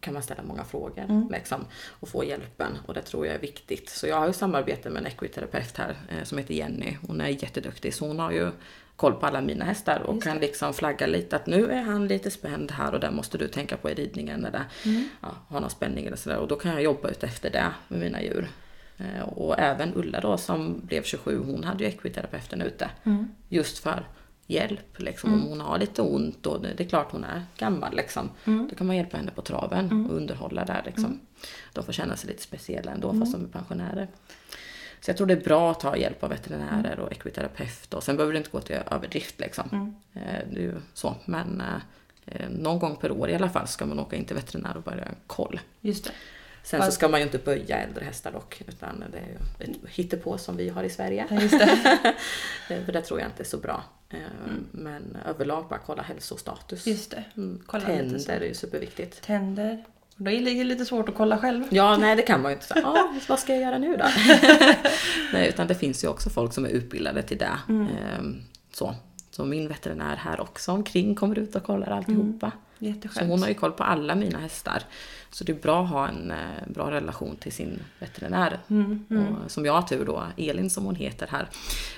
kan man ställa många frågor liksom, och få hjälpen. Och det tror jag är viktigt. Så jag har ju samarbete med en equiterapeut här eh, som heter Jenny. Hon är jätteduktig så hon har ju koll på alla mina hästar och kan liksom flagga lite att nu är han lite spänd här och där måste du tänka på i ridningen eller ja, har någon spänning eller sådär. Och då kan jag jobba ut efter det med mina djur. Eh, Och även Ulla då som blev 27, hon hade ju ekviterapeuten ute. Just för hjälp liksom. Om hon har lite ont och det är klart hon är gammal liksom. Då kan man hjälpa henne på traven och underhålla där liksom. De får känna sig lite speciella ändå fast de är pensionärer. Så jag tror det är bra att ta hjälp av veterinärer och ekviterapeut. Och sen behöver det inte gå till överdrift liksom. Eh, är ju så. Men eh, någon gång per år i alla fall ska man åka in till veterinär och börja koll. Just det. Sen så ska man ju inte böja äldre hästar dock, utan det är ju ett hittepå som vi har i Sverige. Ja, just det. [LAUGHS] Eh, För det tror jag inte är så bra. Eh, Men överlag bara kolla hälsostatus. Just det. Mm. Kolla. Tänder är ju superviktigt. Tänder. Då är det lite svårt att kolla själv. Ja, nej det kan man ju inte säga. Ah, [LAUGHS] vad ska jag göra nu då? [LAUGHS] nej, utan det finns ju också folk som är utbildade till det. Ehm, Så. så min veterinär här också omkring kommer ut och kollar alltihopa. Så Jätteskönt. hon har ju koll på alla mina hästar. Så det är bra att ha en eh, bra relation till sin veterinär. Mm, Och som jag har tur då, Elin som hon heter här,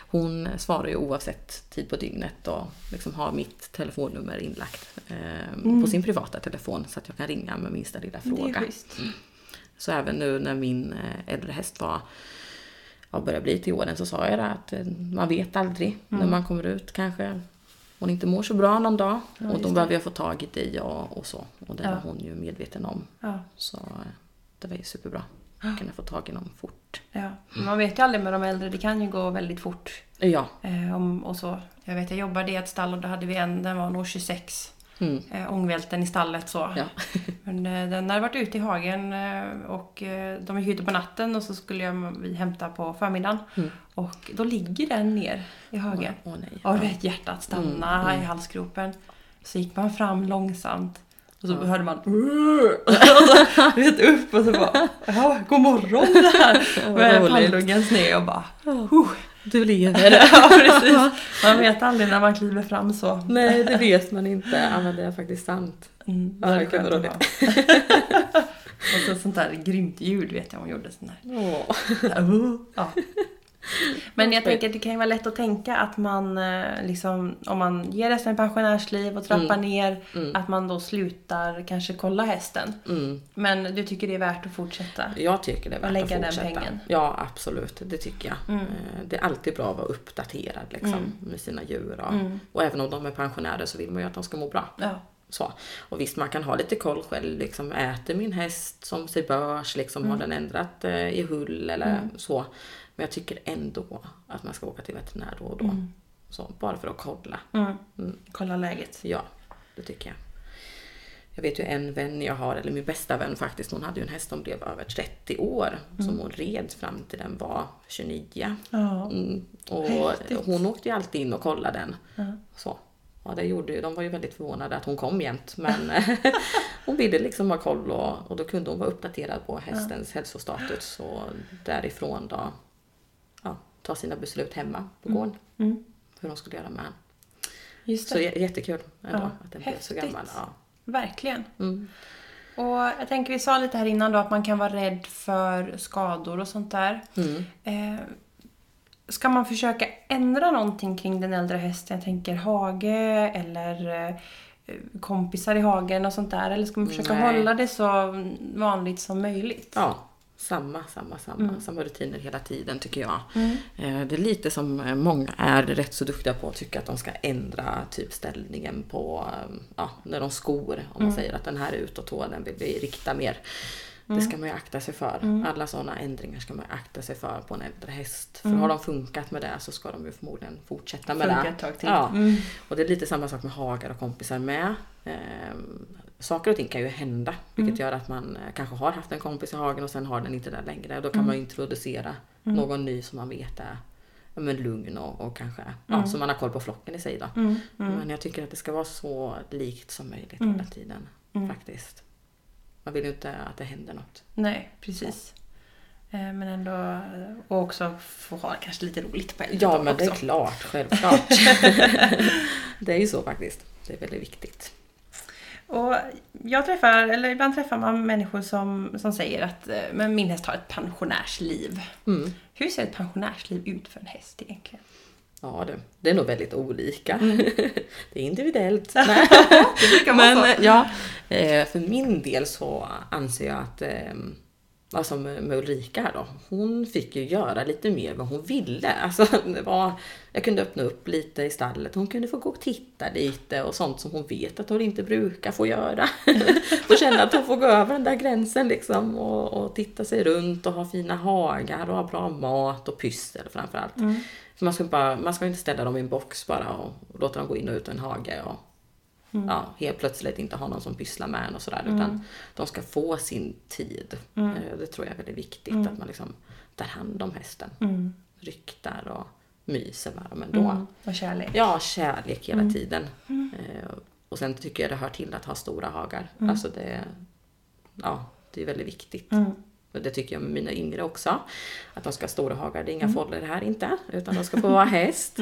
hon svarar ju oavsett tid på dygnet och liksom har mitt telefonnummer inlagt eh, på sin privata telefon så att jag kan ringa med minsta lilla Mm. Fråga. Så även nu när min eh, äldre häst var ja, började bli till åren så sa jag det att eh, man vet aldrig Mm. när man kommer ut kanske hon inte mår så bra någon dag Ja, och då behöver jag få tag i dig och, och så. Och det Ja. var hon ju medveten om. Ja, Så eh, det var ju superbra. Jag kunde få tag i någon fort. ja. Man vet ju aldrig med de äldre, det kan ju gå väldigt fort. Ja. Eh, om, och så. Jag vet, jag jobbade i ett stall och då hade vi en, den var nog 26. Mm. Eh, ångvälten i stallet så. Ja. [LAUGHS] Men eh, den hade varit ute i hagen eh, och de gick ute på natten och så skulle jag, vi hämta på förmiddagen. Mm. Och då ligger den ner i hagen. Åh nej. Och du vet hjärtat stanna Mm, i halsgropen. Så gick man fram långsamt. Och så Ja. hörde man [LAUGHS] [LAUGHS] och så, vet, upp och så bara ja, god morgon där. vad Med roligt. pannluggens ner och bara huh. Du lever. [LAUGHS] Ja precis. Man vet aldrig när man kliver fram så. nej, det vet man inte. Ja, men det är faktiskt sant. Mm, Ja, det är det skönt ha. Och så sånt där grymt ljud vet jag hon gjorde. Sån där. Åh. Ja. Men jag tänker att det kan ju vara lätt att tänka att man eh, liksom, om man ger hästen ett pensionärsliv och trappar Mm. ner, Mm. att man då slutar kanske kolla hästen. Mm. Men du tycker det är värt att fortsätta? Jag tycker det är värt lägga att den fortsätta. pengen. Ja, absolut. Det tycker jag. Mm. Eh, Det är alltid bra att vara uppdaterad liksom, Mm. med sina djur. Och, Mm. och även om de är pensionärer så vill man ju att de ska må bra. Ja. Så. Och visst, man kan ha lite koll själv. Liksom, äter min häst som sig börs? Liksom, Har den ändrat eh, i hull eller så? Men jag tycker ändå att man ska åka till veterinär då och då. Mm. Så, bara för att kolla. Mm. Mm. Kolla läget. Ja, det tycker jag. Jag vet ju en vän jag har, eller min bästa vän faktiskt, hon hade ju en häst som blev över 30 år. Mm. Som hon red fram till den var 29. Ja. Mm. Och Häftigt. hon åkte ju alltid in och kollade den. Ja. Så. Ja, det gjorde ju, de var ju väldigt förvånade att hon kom jämt. Men [LAUGHS] hon ville liksom ha koll och, och då kunde hon vara uppdaterad på hästens hälsostatus. Och därifrån då ja, ta sina beslut hemma på gården. Mm. Hur de skulle göra med. Just Så det. j- jättekul ändå Ja, att den blev så gammal. Ja. Verkligen. Mm. Och jag tänker, vi sa lite här innan då att man kan vara rädd för skador och sånt där. Mm. Eh, ska man försöka ändra någonting kring den äldre hästen? Jag tänker hage eller eh, kompisar i hagen och sånt där. Eller ska man försöka Nej. hålla det så vanligt som möjligt? Ja, samma, samma, samma, samma rutiner hela tiden tycker jag. Mm. Eh, Det är lite som eh, många är rätt så duktiga på att tycka att de ska ändra typ ställningen på, eh, ja, när de skor. Om man säger att den här är utåtå, den vill vi rikta mer. Det ska man ju akta sig för. Alla sådana ändringar ska man akta sig för på en äldre häst. För har de funkat med det så ska de ju förmodligen fortsätta med Funka det. ett tag till. Ja. Mm. Och det är lite samma sak med hagar och kompisar med. Saker och ting kan ju hända. Vilket gör att man eh, kanske har haft en kompis i hagen och sen har den inte där längre. Då kan man ju introducera någon ny som man vet är men lugn och, och kanske ja, så man har koll på flocken i sig. Då. Mm. Men jag tycker att det ska vara så likt som möjligt hela tiden. Faktiskt. Man vill ju inte att det händer något. Nej, precis. Eh, Men ändå, och också få ha kanske lite roligt på äldre Ja men det är också. klart, självklart. [LAUGHS] det är ju så faktiskt. Det är väldigt viktigt. Och jag träffar, eller ibland träffar man människor som, som säger att eh, men min häst har ett pensionärsliv. Mm. Hur ser ett pensionärsliv ut för en häst egentligen? Ja, det, det är nog väldigt olika. Mm. [LAUGHS] det är individuellt. [LAUGHS] Det Men så. ja, eh, för min del så anser jag att eh, Alltså med, med Ulrika här då, hon fick ju göra lite mer vad hon ville. Alltså [LAUGHS] det var, jag kunde öppna upp lite i stallet, hon kunde få gå och titta lite och sånt som hon vet att hon inte brukar få göra. [LAUGHS] och känna att hon får gå över den där gränsen liksom och, och titta sig runt och ha fina hagar och ha bra mat och pyssel framförallt. För man ska, bara, man ska inte ställa dem i en box bara och, och låta dem gå in och ut ur en hage och ja, helt plötsligt inte ha någon som pysslar med en och sådär. Utan de ska få sin tid. Eh, Det tror jag är väldigt viktigt. Att man liksom tar hand om hästen. Ryktar och myser med dem ändå. Mm. Och kärlek. Ja, kärlek hela tiden. Eh, Och sen tycker jag det hör till att ha stora hagar. Alltså det, ja, det är väldigt viktigt. Och det tycker jag med mina yngre också. Att de ska ha stora hagar. Det är inga foller här inte. Utan de ska få vara [LAUGHS] häst.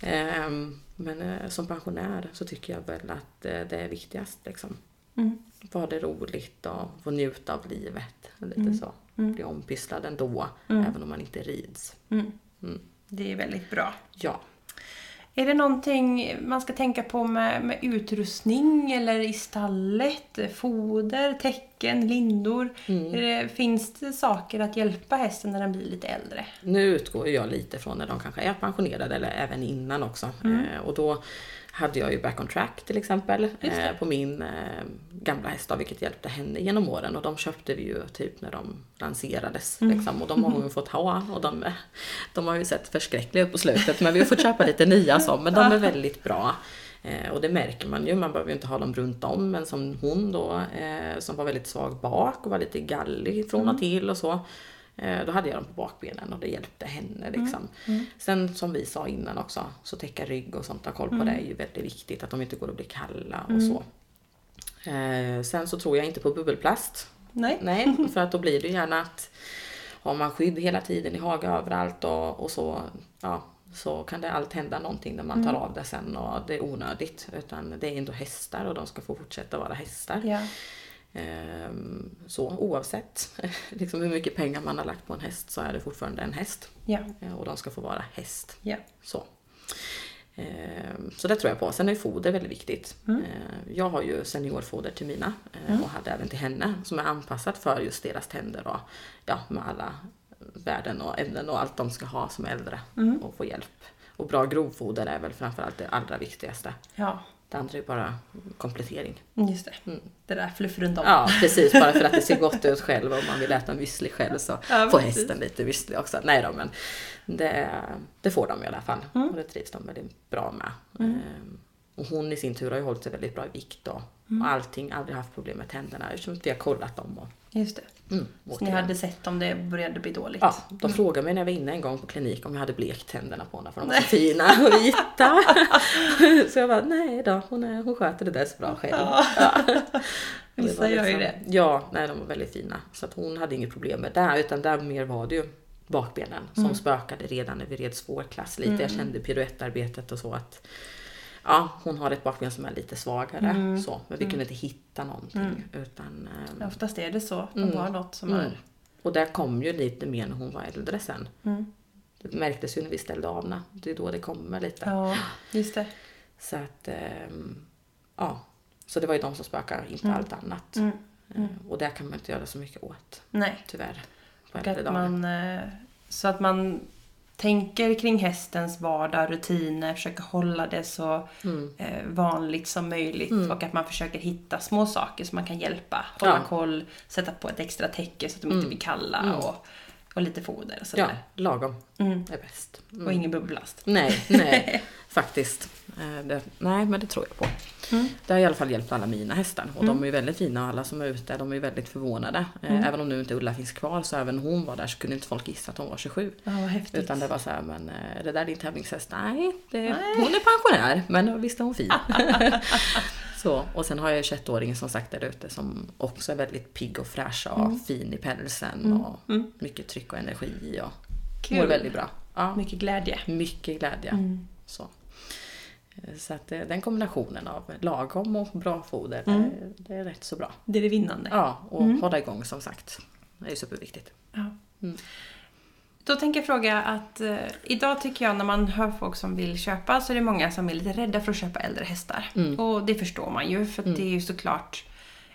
Ehm, Men eh, som pensionär så tycker jag väl att eh, det är viktigast. Liksom. Mm. Ha det roligt och få njuta av livet. Lite så. Bli ompysslad ändå. Även om man inte rids. Mm. Mm. Det är väldigt bra. Ja. Är det någonting man ska tänka på med, med utrustning eller i stallet? Foder, täcken, lindor? Är det, finns det saker att hjälpa hästen när den blir lite äldre? Nu utgår jag lite från när de kanske är pensionerade eller även innan också. Mm. Eh, och då hade jag ju back on track till exempel eh, på min eh, gamla häst då, vilket hjälpte henne genom åren. Och de köpte vi ju typ när de lanserades. Mm. Liksom, och de har hon fått ha. Och de, de har ju sett förskräckliga ut på slutet men vi har fått köpa lite nya så. Men de är väldigt bra. Eh, och det märker man ju, man behöver ju inte ha dem runt om. Men som hon då, eh, som var väldigt svag bak och var lite gallig från och till och så. Eh, Då hade jag dem på bakbenen och det hjälpte henne. Liksom. Sen som vi sa innan också, så täcka rygg och sånt, ha koll på det är ju väldigt viktigt. Att de inte går och blir kalla och så. Eh, sen så tror jag inte på bubbelplast. Nej. Nej, [LAUGHS] för att då blir det gärna att har man skydd hela tiden i hage överallt och, och så, ja, så kan det allt hända någonting när man tar av det sen och det är onödigt. Utan det är ändå hästar och de ska få fortsätta vara hästar. Ja. Ehm, så oavsett [LAUGHS] liksom hur mycket pengar man har lagt på en häst så är det fortfarande en häst. Ja. Eh, Och de ska få vara häst. Ja. Så. Ehm, Så det tror jag på. Sen är foder väldigt viktigt. Ehm, Jag har ju seniorfoder till mina eh, och hade även till henne som är anpassat för just deras tänder och ja, med alla värden och ämnen och allt de ska ha som äldre och få hjälp. Och bra grovfoder är väl framförallt det allra viktigaste. Ja, Det andra är bara komplettering. just det. Det där fluff runt om. Ja, precis. Bara för att det ser gott ut själv och man vill äta müsli själv så Ja, får precis. hästen lite müsli också. Nej då, men det, det får de i alla fall. Mm. Och det trivs de väldigt bra med. Ehm, Och hon i sin tur har ju hållit sig väldigt bra i vikt och, Mm. och allting. Aldrig haft problem med tänderna eftersom vi har kollat dem. Och, Just det. Mm, Så ni hade sett om det började bli dåligt? Ja, de frågade mig när jag var inne en gång på klinik om jag hade blekt tänderna på henne för de var så fina och vita. [LAUGHS] så jag bara, nej då, hon, är, hon sköter det där så bra själv. Ja. [LAUGHS] Det Vissa gör ju liksom- det. Ja, nej de var väldigt fina. Så att hon hade inget problem med det, utan där mer var det ju bakbenen som Mm. spökade redan när vi red svårklass lite. Jag kände piruettarbetet och så att Ja, hon har ett bakben som är lite svagare Mm. så, men vi kunde inte hitta någonting. Utan, ehm, Oftast är det så. De Mm. har något som Mm. är... Och där kom ju lite mer när hon var äldre sen. Mm. Det märktes ju när vi ställde av henne. Det är då det kommer lite. Ja, just det. Så att, ehm, ja. Så det var ju de som spökade, inte allt annat. Mm. Eh, Och där kan man inte göra så mycket åt, Nej. tyvärr. på att man, eh, så att man tänker kring hästens vardag, rutiner, försöker hålla det så Mm. eh, vanligt som möjligt och att man försöker hitta små saker som man kan hjälpa. Hålla Ja. koll, sätta på ett extra täcke så att de inte blir kalla och, och lite foder och Ja, sådär. lagom Mm. är bäst. Och ingen bubbellast. Nej, nej, [LAUGHS] faktiskt. Eh, Det, nej, men det tror jag på. Mm. Det har i alla fall hjälpt alla mina hästar och de är väldigt fina och alla som är ute de är väldigt förvånade. Eh, Mm. Även om nu inte Ulla finns kvar så även hon var där så kunde inte folk gissa att hon var 27. Ja, vad häftigt. Utan det var så här, men eh, är det där din tävlingshäst? Nej, det, hon är pensionär men visst är hon fin. [LAUGHS] så, och sen har jag ju 21-åringen som sagt där ute som också är väldigt pigg och fräsch och Mm. fin i pälsen och mycket tryck och energi och Kul. mår väldigt bra. Ja. Mycket glädje. Mycket glädje. Mm. Så. Eh, så att eh, den kombinationen av lagom och bra foder, Mm. det, är rätt så bra. Det är det vinnande. Ja, och Mm. hålla igång som sagt. Det är superviktigt. Ja. Mm. Då tänker jag fråga att eh, idag tycker jag när man hör folk som vill köpa så är det många som är lite rädda för att köpa äldre hästar. Mm. Och det förstår man ju för att det är ju såklart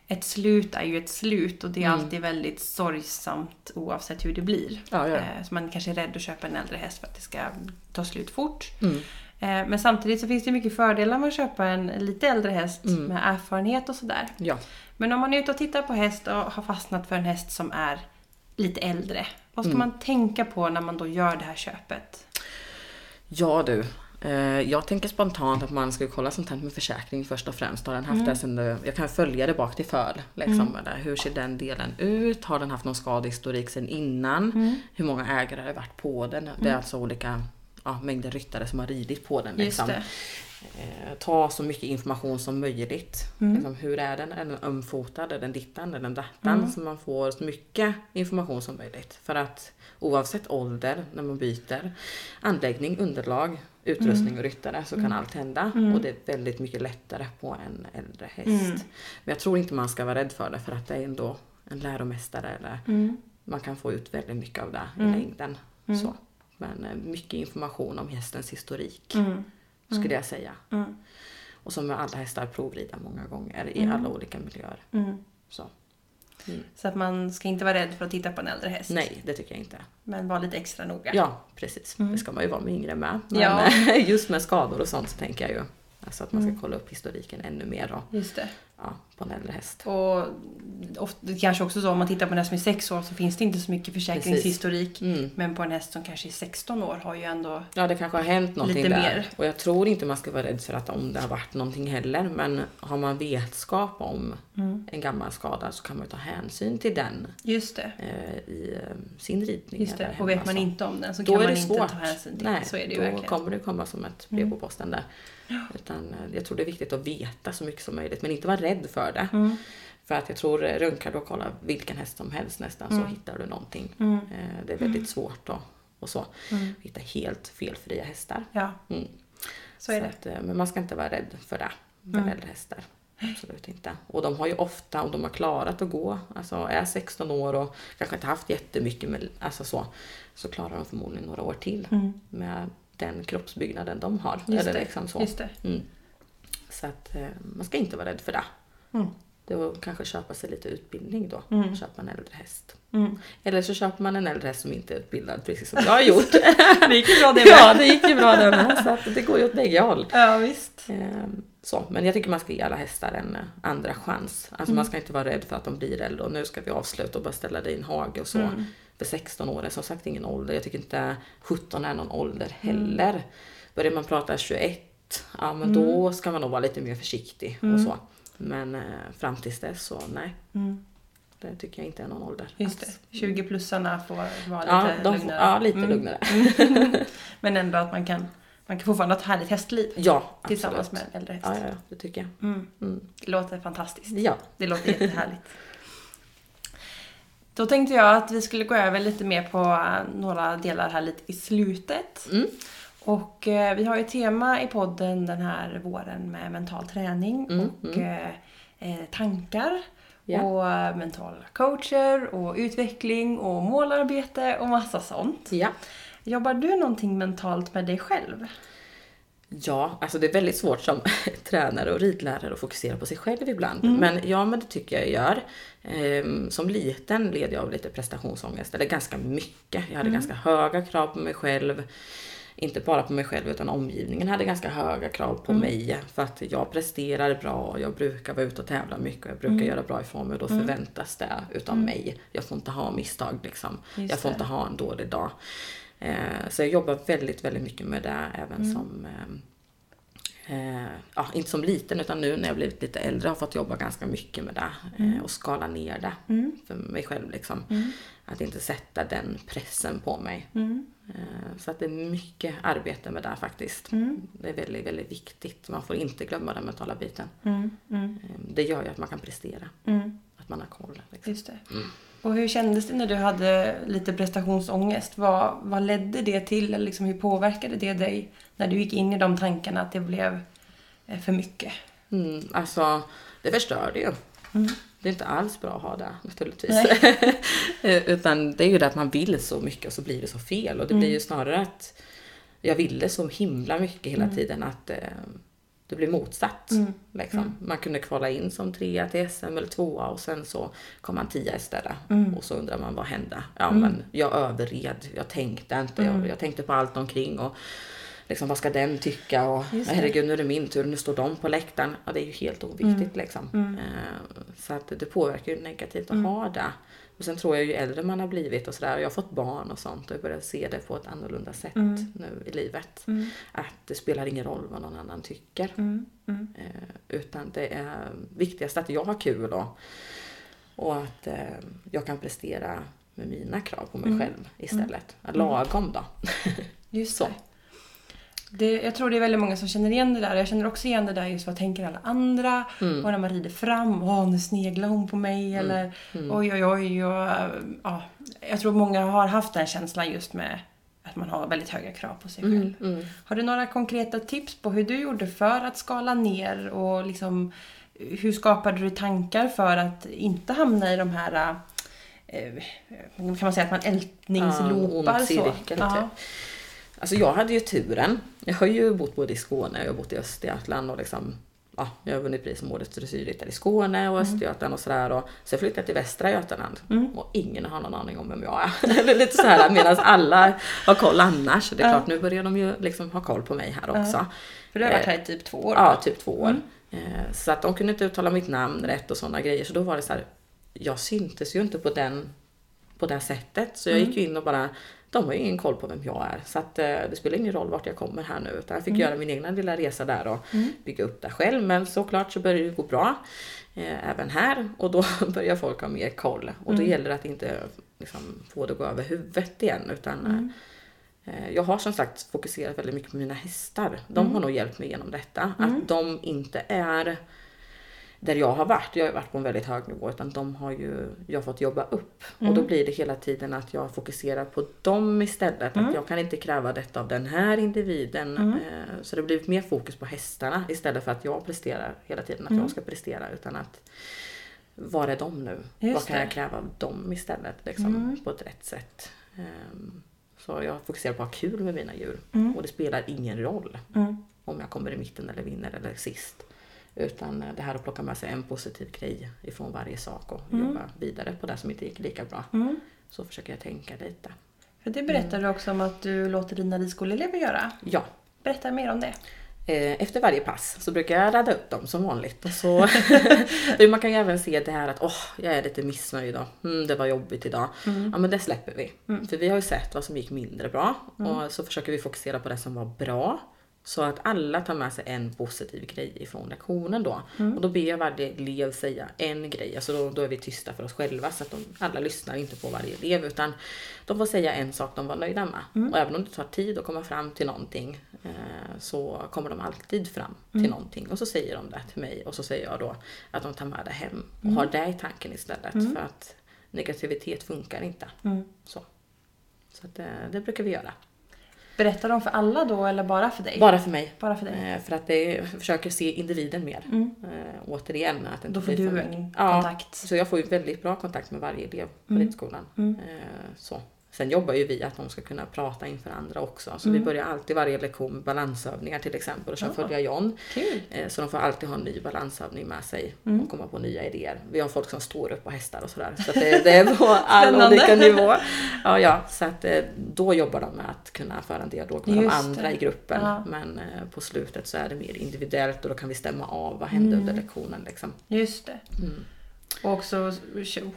ett slut är ju ett slut och det är Mm. alltid väldigt sorgsamt oavsett hur det blir. Ja, ja. Eh, Så man kanske är rädd att köpa en äldre häst för att det ska ta slut fort. Mm. Eh, Men samtidigt så finns det mycket fördelar med att köpa en lite äldre häst Mm. med erfarenhet och sådär. Ja. Men om man är ute och tittar på häst och har fastnat för en häst som är lite äldre. Vad ska Mm. man tänka på när man då gör det här köpet? ja du, eh, jag tänker spontant att man ska kolla sånt här med försäkring först och främst. Har den haft det sen det, jag kan följa det bak till föl. Liksom, där. Hur ser den delen ut? Har den haft någon skadehistorik sen innan? Hur många ägare har det varit på den? Det är alltså olika ja, mängder ryttare som har ridit på den. Liksom. Eh, ta så mycket information som möjligt. Mm. Liksom, hur är den? Är den ömfotad? Är den dittan? Är den dattan? Mm. Så man får så mycket information som möjligt. För att oavsett ålder när man byter anläggning, underlag, utrustning Mm. och ryttare så kan allt hända. Och det är väldigt mycket lättare på en äldre häst. Mm. Men jag tror inte man ska vara rädd för det för att det är ändå en läromästare. Eller Mm. man kan få ut väldigt mycket av det Mm. i längden. Så. Men eh, mycket information om hästens historik Mm. skulle jag säga. Mm. Och som med alla hästar provrida många gånger i Mm. alla olika miljöer. Mm. Så. Mm. Så att man ska inte vara rädd för att titta på en äldre häst. Nej, det tycker jag inte. Men vara lite extra noga. Ja, precis. Mm. Det ska man ju vara med yngre med. Men Ja. [LAUGHS] just med skador och sånt så tänker jag ju alltså att man ska Mm. kolla upp historiken ännu mer och, Just det. Ja, på en äldre häst. Och ofta, det kanske också så om man tittar på en häst som är sex år så finns det inte så mycket försäkringshistorik. Mm. Men på en häst som kanske är 16 år har ju ändå... Ja, det kanske har hänt någonting där. mer. Och jag tror inte man ska vara rädd för att om det har varit någonting heller. Men har man vetskap om Mm. en gammal skada så kan man ju ta hänsyn till den Just det. eh, i eh, sin ridning. Just det. Och vet man inte om den så Då kan är man inte svårt. ta hänsyn till Nej, Så är det då verkligen. kommer det komma som ett brev Mm. på posten där. Utan eh, jag tror det är viktigt att veta så mycket som möjligt men inte vara rädd för det. Mm. För att jag tror, eh, runkar du och kollar vilken häst som helst nästan så Mm. hittar du någonting. Mm. Eh, Det är väldigt svårt då, och så. Mm. Hitta helt felfria hästar. Ja, Mm. så är det. Att, eh, men man ska inte vara rädd för det. För Mm. äldre hästar. Absolut inte. Och de har ju ofta, om de har klarat att gå, alltså är 16 år och kanske inte haft jättemycket, med, alltså så, så klarar de förmodligen några år till Mm. med den kroppsbyggnaden de har. Just Eller det. liksom så. Just det. Mm. Så att man ska inte vara rädd för det. Mm. Det var kanske köpa sig lite utbildning då. Mm. Köpa en äldre häst. Mm. Eller så köper man en äldre häst som inte är utbildad precis som [LAUGHS] jag har gjort. [LAUGHS] Det gick ju bra det ja, med. det gick ju bra det med. Så att det går ju åt bägge håll. Ja, visst. Ehm, Så, men jag tycker man ska ge alla hästar en andra chans. Alltså man ska inte vara rädd för att de blir äldre och nu ska vi avsluta och bara ställa dig i en hage och så. Mm. För 16 år är som sagt ingen ålder. Jag tycker inte 17 är någon ålder heller. Börjar man prata 21, ja men då ska man nog vara lite mer försiktig och så. Men eh, fram tills dess så nej, Mm. det tycker jag inte är någon ålder. Just det. alls. 20-plussarna får vara Ja, lite de, lugnare. ja, lite Mm. lugnare. [LAUGHS] Men ändå att man kan, man kan fortfarande ha ett härligt hästliv Ja, tillsammans absolut. med en äldre häst. Ja, ja, ja, det tycker jag. Mm. Mm. Det låter fantastiskt. Ja. Det låter jättehärligt. Då tänkte jag att vi skulle gå över lite mer på eh, några delar här lite i slutet. Mm. Och eh, vi har ju ett tema i podden den här våren med mental träning Mm, och eh, eh, tankar. Ja. Och eh, mentala coacher och utveckling och målarbete och massa sånt. Ja. Jobbar du någonting mentalt med dig själv? Ja, alltså det är väldigt svårt som [LAUGHS] tränare och ridlärare att fokusera på sig själv ibland. Mm. Men ja, men det tycker jag gör. Ehm, som liten led jag av lite prestationsångest, eller ganska mycket. Jag hade Mm. ganska höga krav på mig själv. Inte bara på mig själv utan omgivningen hade ganska höga krav på Mm. mig. För att jag presterar bra och jag brukar vara ute och tävla mycket och jag brukar Mm. göra bra ifrån mig och då förväntas det utav mig. Jag får inte ha misstag liksom. Just jag får det. inte ha en dålig dag. Eh, så jag jobbar väldigt, väldigt mycket med det även Mm. som eh, ja, inte som liten utan nu när jag blivit lite äldre har fått jobba ganska mycket med det eh, och skala ner det Mm. för mig själv. Liksom. Mm. Att inte sätta den pressen på mig. Mm. Eh, så att det är mycket arbete med det faktiskt. Mm. Det är väldigt, väldigt viktigt. Man får inte glömma den mentala biten. Mm. Mm. Eh, det gör ju att man kan prestera. Mm. Att man har koll. Liksom. Just det. Och hur kändes det när du hade lite prestationsångest? Vad, vad ledde det till? Eller liksom hur påverkade det dig när du gick in i de tankarna att det blev eh, för mycket? Mm, alltså, det förstör det ju. Mm. Det är inte alls bra att ha det naturligtvis. [LAUGHS] Eh, Utan det är ju det att man vill så mycket och så blir det så fel. Och det blir ju snarare att jag ville så himla mycket hela tiden att eh, det blir motsatt. Mm. Liksom. Man kunde kvala in som trea till SM eller tvåa och sen så kom man tia istället. Mm. Och så undrar man vad hände? Ja men jag överred, jag tänkte inte, Mm. jag, jag tänkte på allt omkring. Och liksom, vad ska den tycka? Och herregud nu är det min tur, nu står de på läktaren. Ja, det är ju helt oviktigt Mm. liksom. Eh, så att det påverkar ju negativt att ha det. Och sen tror jag ju äldre man har blivit och sådär, och jag har fått barn och sånt och jag börjar se det på ett annorlunda sätt Mm. nu i livet. Mm. Att det spelar ingen roll vad någon annan tycker. Mm. Mm. Eh, utan det är viktigast att jag har kul och, och att eh, jag kan prestera med mina krav på mig Mm. själv istället. Lagom då. Just [LAUGHS] Så. Det. Jag tror det är väldigt många som känner igen det där. Jag känner också igen det där just vad tänker alla andra? Mm. Och när man rider fram, åh nu sneglar hon på mig eller Mm. oj oj oj. Och, ja, jag tror många har haft den känslan just med att man har väldigt höga krav på sig själv. Mm, mm. Har du några konkreta tips på hur du gjorde för att skala ner och liksom hur skapade du tankar för att inte hamna i de här eh, kan man säga att man ältningsloopar Ja, så? cirkel, Ja. typ. Alltså jag hade ju turen. Jag har ju bott både i Skåne och bott i Östergötland och liksom Ja, jag har vunnit pris som årets dressyrryttare i Skåne och Östergötland och sådär. Och flyttade jag till Västra Götaland Mm. och ingen har någon aning om vem jag är. [LAUGHS] Eller lite så här medan alla har koll annars. Det är klart, nu börjar de ju liksom ha koll på mig här också. För du har varit här i typ två år? Ja, typ två år. Mm. Eh, Så att de kunde inte uttala mitt namn rätt och sådana grejer. Så då var det så här, jag syntes ju inte på den på det sättet. Så jag Mm. gick ju in och bara, de har ju ingen koll på vem jag är. Så att eh, det spelar ingen roll vart jag kommer här nu. Utan jag fick Mm. göra min egna lilla resa där och bygga upp det själv. Men såklart så började det gå bra. Eh, även här. Och då [LAUGHS] börjar folk ha mer koll. Och då Mm. gäller det att inte liksom, få det att gå över huvudet igen. Utan eh, Mm. Eh, Jag har som sagt fokuserat väldigt mycket på mina hästar. De Mm. har nog hjälpt mig genom detta. Att de inte är där jag har varit. Jag har varit på en väldigt hög nivå. Utan de har ju jag fått jobba upp. Och Mm. då blir det hela tiden att jag fokuserar på dem istället. Mm. Att jag kan inte kräva detta av den här individen. Mm. Eh, Så det blir mer fokus på hästarna istället för att jag presterar hela tiden. Att Mm. jag ska prestera. Utan att var är de nu? Just Vad kan det. jag kräva av dem istället? Liksom, Mm. På ett rätt sätt. Ehm, Så jag fokuserar på att ha kul med mina djur. Mm. Och det spelar ingen roll Mm. om jag kommer i mitten eller vinner eller sist. Utan eh, det här att plocka med sig en positiv grej ifrån varje sak och Mm. jobba vidare på det som inte gick lika bra. Mm. Så försöker jag tänka lite. För det berättade du också om att du låter dina ridskoleelever göra. Ja, Berätta mer om det. eh, efter varje pass så brukar jag radda upp dem som vanligt. Och så [LAUGHS] man kan ju även se det här att åh, jag är lite missnöjd idag. Mm, det var jobbigt idag. Mm. Ja men det släpper vi. För vi har ju sett vad som gick mindre bra. Och så försöker vi fokusera på det som var bra. Så att alla tar med sig en positiv grej ifrån lektionen då. Och då ber jag varje elev säga en grej. Alltså då, då är vi tysta för oss själva så att de, alla lyssnar inte på varje elev. Utan de får säga en sak de var nöjda med. Och även om det tar tid att komma fram till någonting eh, så kommer de alltid fram till någonting. Och så säger de det till mig och så säger jag då att de tar med det hem och har det i tanken istället. För att negativitet funkar inte. Mm. Så, så att, eh, det brukar vi göra. Berättar de för alla då eller bara för dig? Bara för mig. Bara för dig? Eh, För att det, försöker se individen mer. Mm. Eh, återigen. Att inte Då får du en Ja, kontakt. Så jag får ju väldigt bra kontakt med varje elev på Mm. ridskolan. Mm. Eh, Så. Sen jobbar ju vi att de ska kunna prata inför andra också. Så vi börjar alltid varje lektion med balansövningar till exempel och kör Ja. följa John. Kul! Eh, Så de får alltid ha en ny balansövning med sig Mm. och komma på nya idéer. Vi har folk som står upp på hästar och sådär. Så det, det är på [LAUGHS] all Spännande. olika nivå. Ja, ja, så att eh, då jobbar de med att kunna föra en dialog med Just de andra det. i gruppen. Ja. Men eh, på slutet så är det mer individuellt och då kan vi stämma av vad hände under lektionen. Liksom. Just det. Mm. Och också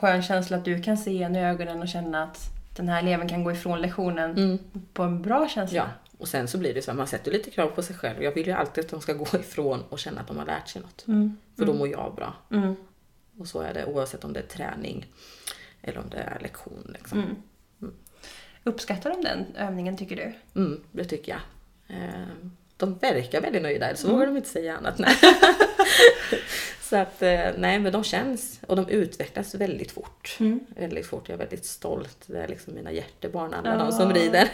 skön känsla att du kan se en i ögonen och känna att den här eleven kan gå ifrån lektionen Mm. på en bra känsla. Ja, och sen så blir det så att man sätter lite krav på sig själv. Jag vill ju alltid att de ska gå [LAUGHS] ifrån och känna att de har lärt sig något. Mm. För då mår jag bra. Mm. Och så är det oavsett om det är träning eller om det är lektion. Liksom. Mm. Uppskattar de den övningen tycker du? Mm, det tycker jag. Eh, De verkar väldigt nöjda, så vågar de inte säga annat. Nej. [LAUGHS] så att, eh, nej men de känns och de utvecklas väldigt fort. Mm. Väldigt fort, jag är väldigt stolt. Det är liksom mina hjärtebarn, alla Ja. de som rider.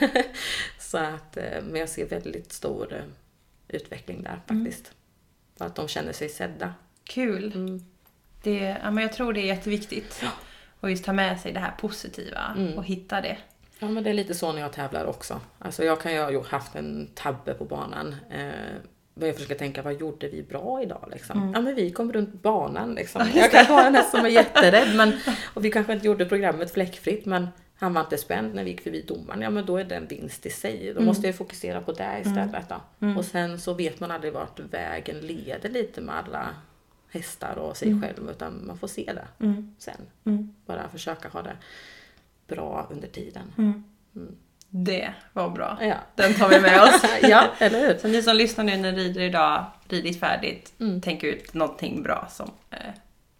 [LAUGHS] så att, eh, men jag ser väldigt stor eh, utveckling där faktiskt. För att de känner sig sedda. Kul! Mm. Det, ja, men jag tror det är jätteviktigt. Och just ta med sig det här positiva Mm. och hitta det. Ja men det är lite så när jag tävlar också. Alltså jag kan ju ha haft en tabbe på banan. Eh, men jag försöker tänka, vad gjorde vi bra idag liksom? Ja men vi kom runt banan liksom. Jag kan ha en häst som är [LAUGHS] jätterädd men, och vi kanske inte gjorde programmet fläckfritt men han var inte spänd när vi gick förbi domaren. Ja men då är det en vinst i sig. Då måste jag fokusera på det istället då. Och sen så vet man aldrig vart vägen leder lite med alla hästar och sig själv utan man får se det Mm. sen. Mm. Bara försöka ha det bra under tiden. Mm. Det var bra. Ja. Den tar vi med oss. [LAUGHS] ja, eller hur? Så ni som lyssnar nu när ni rider idag, ridit färdigt, Mm. tänk ut någonting bra som eh,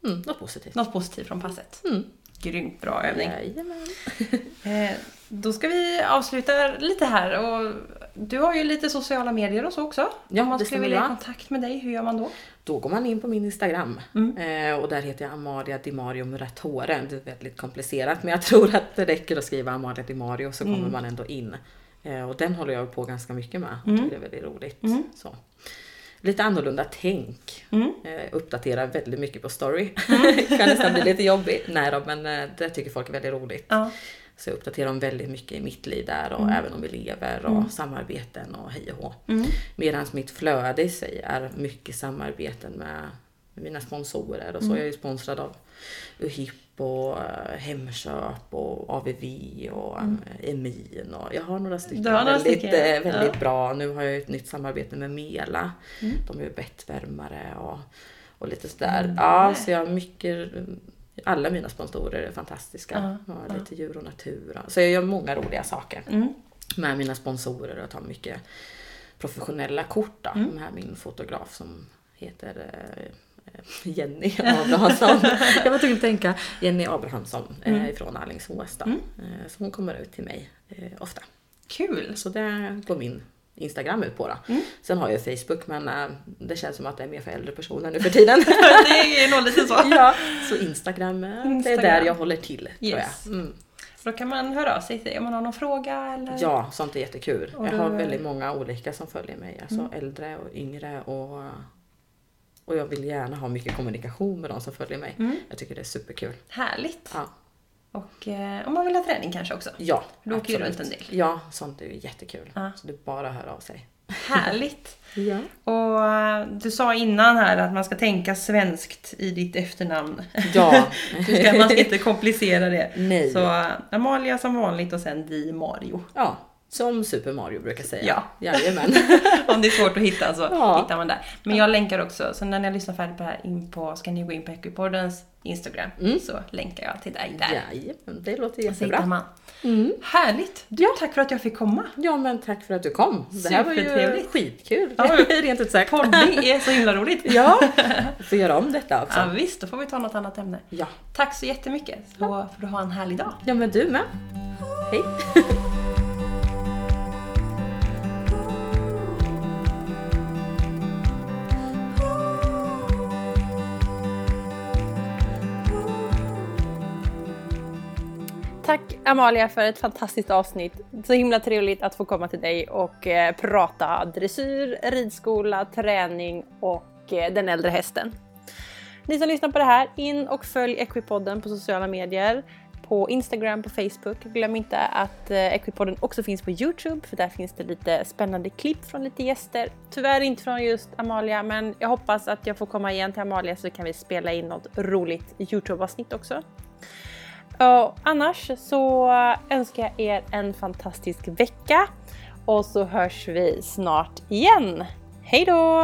Mm, något positivt. något positivt från passet. Mm. Grymt bra övning. Jajamän. [LAUGHS] Eh, då ska vi avsluta lite här och du har ju lite sociala medier och så också. Ja, Om man skulle vilja ha kontakt med dig, hur gör man då? Då går man in på min Instagram Mm. eh, och där heter jag Amalia Di Mario Muratore. Det är väldigt komplicerat men jag [LAUGHS] tror att det räcker att skriva Amalia Di Mario så kommer Mm. man ändå in. Eh, och den håller jag på ganska mycket med. Mm. Jag tycker det är väldigt roligt. Mm. Så. Lite annorlunda tänk. Mm. Eh, uppdaterar väldigt mycket på story. [LAUGHS] kan nästan bli lite jobbigt. Nej då, men eh, det tycker folk är väldigt roligt. Ja. Så jag uppdaterar om väldigt mycket i mitt liv där och även om elever och samarbeten och hej och hå. Mm. Medan mitt flöde i sig är mycket samarbeten med mina sponsorer och så. Jag är ju sponsrad av UHIP och eh, Hemköp och AVV och eh, Emin och jag har några stycken har några väldigt, stycken, eh, väldigt ja. bra. Nu har jag ett nytt samarbete med Mela. Mm. De är ju bettvärmare och, och lite sådär. Mm. Ja, så jag har mycket alla mina sponsorer är fantastiska. Ja, Jag har lite djur och natur. Så jag gör många roliga saker Mm. med mina sponsorer och tar mycket professionella kort då, Mm. med min fotograf som heter eh, Jenny Abrahamsson. [LAUGHS] jag var tvungen att tänka Jenny Abrahamsson eh, Mm. ifrån Alingsås då. Mm. Eh, så hon kommer ut till mig eh, ofta. Kul! Så det går min Instagram ut på då. Mm. Sen har jag Facebook men eh, det känns som att det är mer för äldre personer nu för tiden. [LAUGHS] det är nog lite så. ja, så Instagram, eh, det är Instagram. där jag håller till Yes. tror jag. Mm. Då kan man höra av sig till om man har någon fråga eller? Ja, sånt är jättekul. Och jag har väldigt många olika som följer mig. Alltså Mm. äldre och yngre och, och jag vill gärna ha mycket kommunikation med de som följer mig. Mm. Jag tycker det är superkul. Härligt! Ja, Och eh, om man vill ha träning kanske också. ja Du åker ju absolut. runt en del. Ja, sånt är ju jättekul. Ja. Så det är bara höra av sig. Härligt! [LAUGHS] Ja. Och eh, du sa innan här att man ska tänka svenskt i ditt efternamn. Ja. [LAUGHS] Du ska, man ska inte komplicera det. Nej. Så eh, Amalia som vanligt och sen Di Mario. Ja, som Super Mario brukar säga. Ja. Jajamän. [LAUGHS] Om det är svårt att hitta så Ja. hittar man där. Men jag länkar också, så när ni har lyssnat färdigt på det här in på, ska ni gå in på Equipoddens Instagram Mm. så länkar jag till dig där. Jajamän, det låter Så jättebra. man. Mm. Härligt! Du, tack för att jag fick komma. Ja, men tack för att du kom. Det här var ju skitkul. Ja. [LAUGHS] Rent ut sagt. Poddning är så himla roligt. Ja, vi [LAUGHS] får göra om detta också. Ja, visst, då får vi ta något annat ämne. Ja. Tack så jättemycket, så får du ha en härlig dag. Ja, men du med. Hej. Tack Amalia för ett fantastiskt avsnitt. Så himla trevligt att få komma till dig och eh, prata dressyr, ridskola, träning och eh, den äldre hästen. Ni som lyssnar på det här, in och följ Equipodden på sociala medier. på Instagram, på Facebook. Glöm inte att eh, Equipodden också finns på Youtube för där finns det lite spännande klipp från lite gäster. Tyvärr inte från just Amalia men jag hoppas att jag får komma igen till Amalia så kan vi spela in något roligt Youtube-avsnitt också. Och annars så önskar jag er en fantastisk vecka och så hörs vi snart igen. Hej då!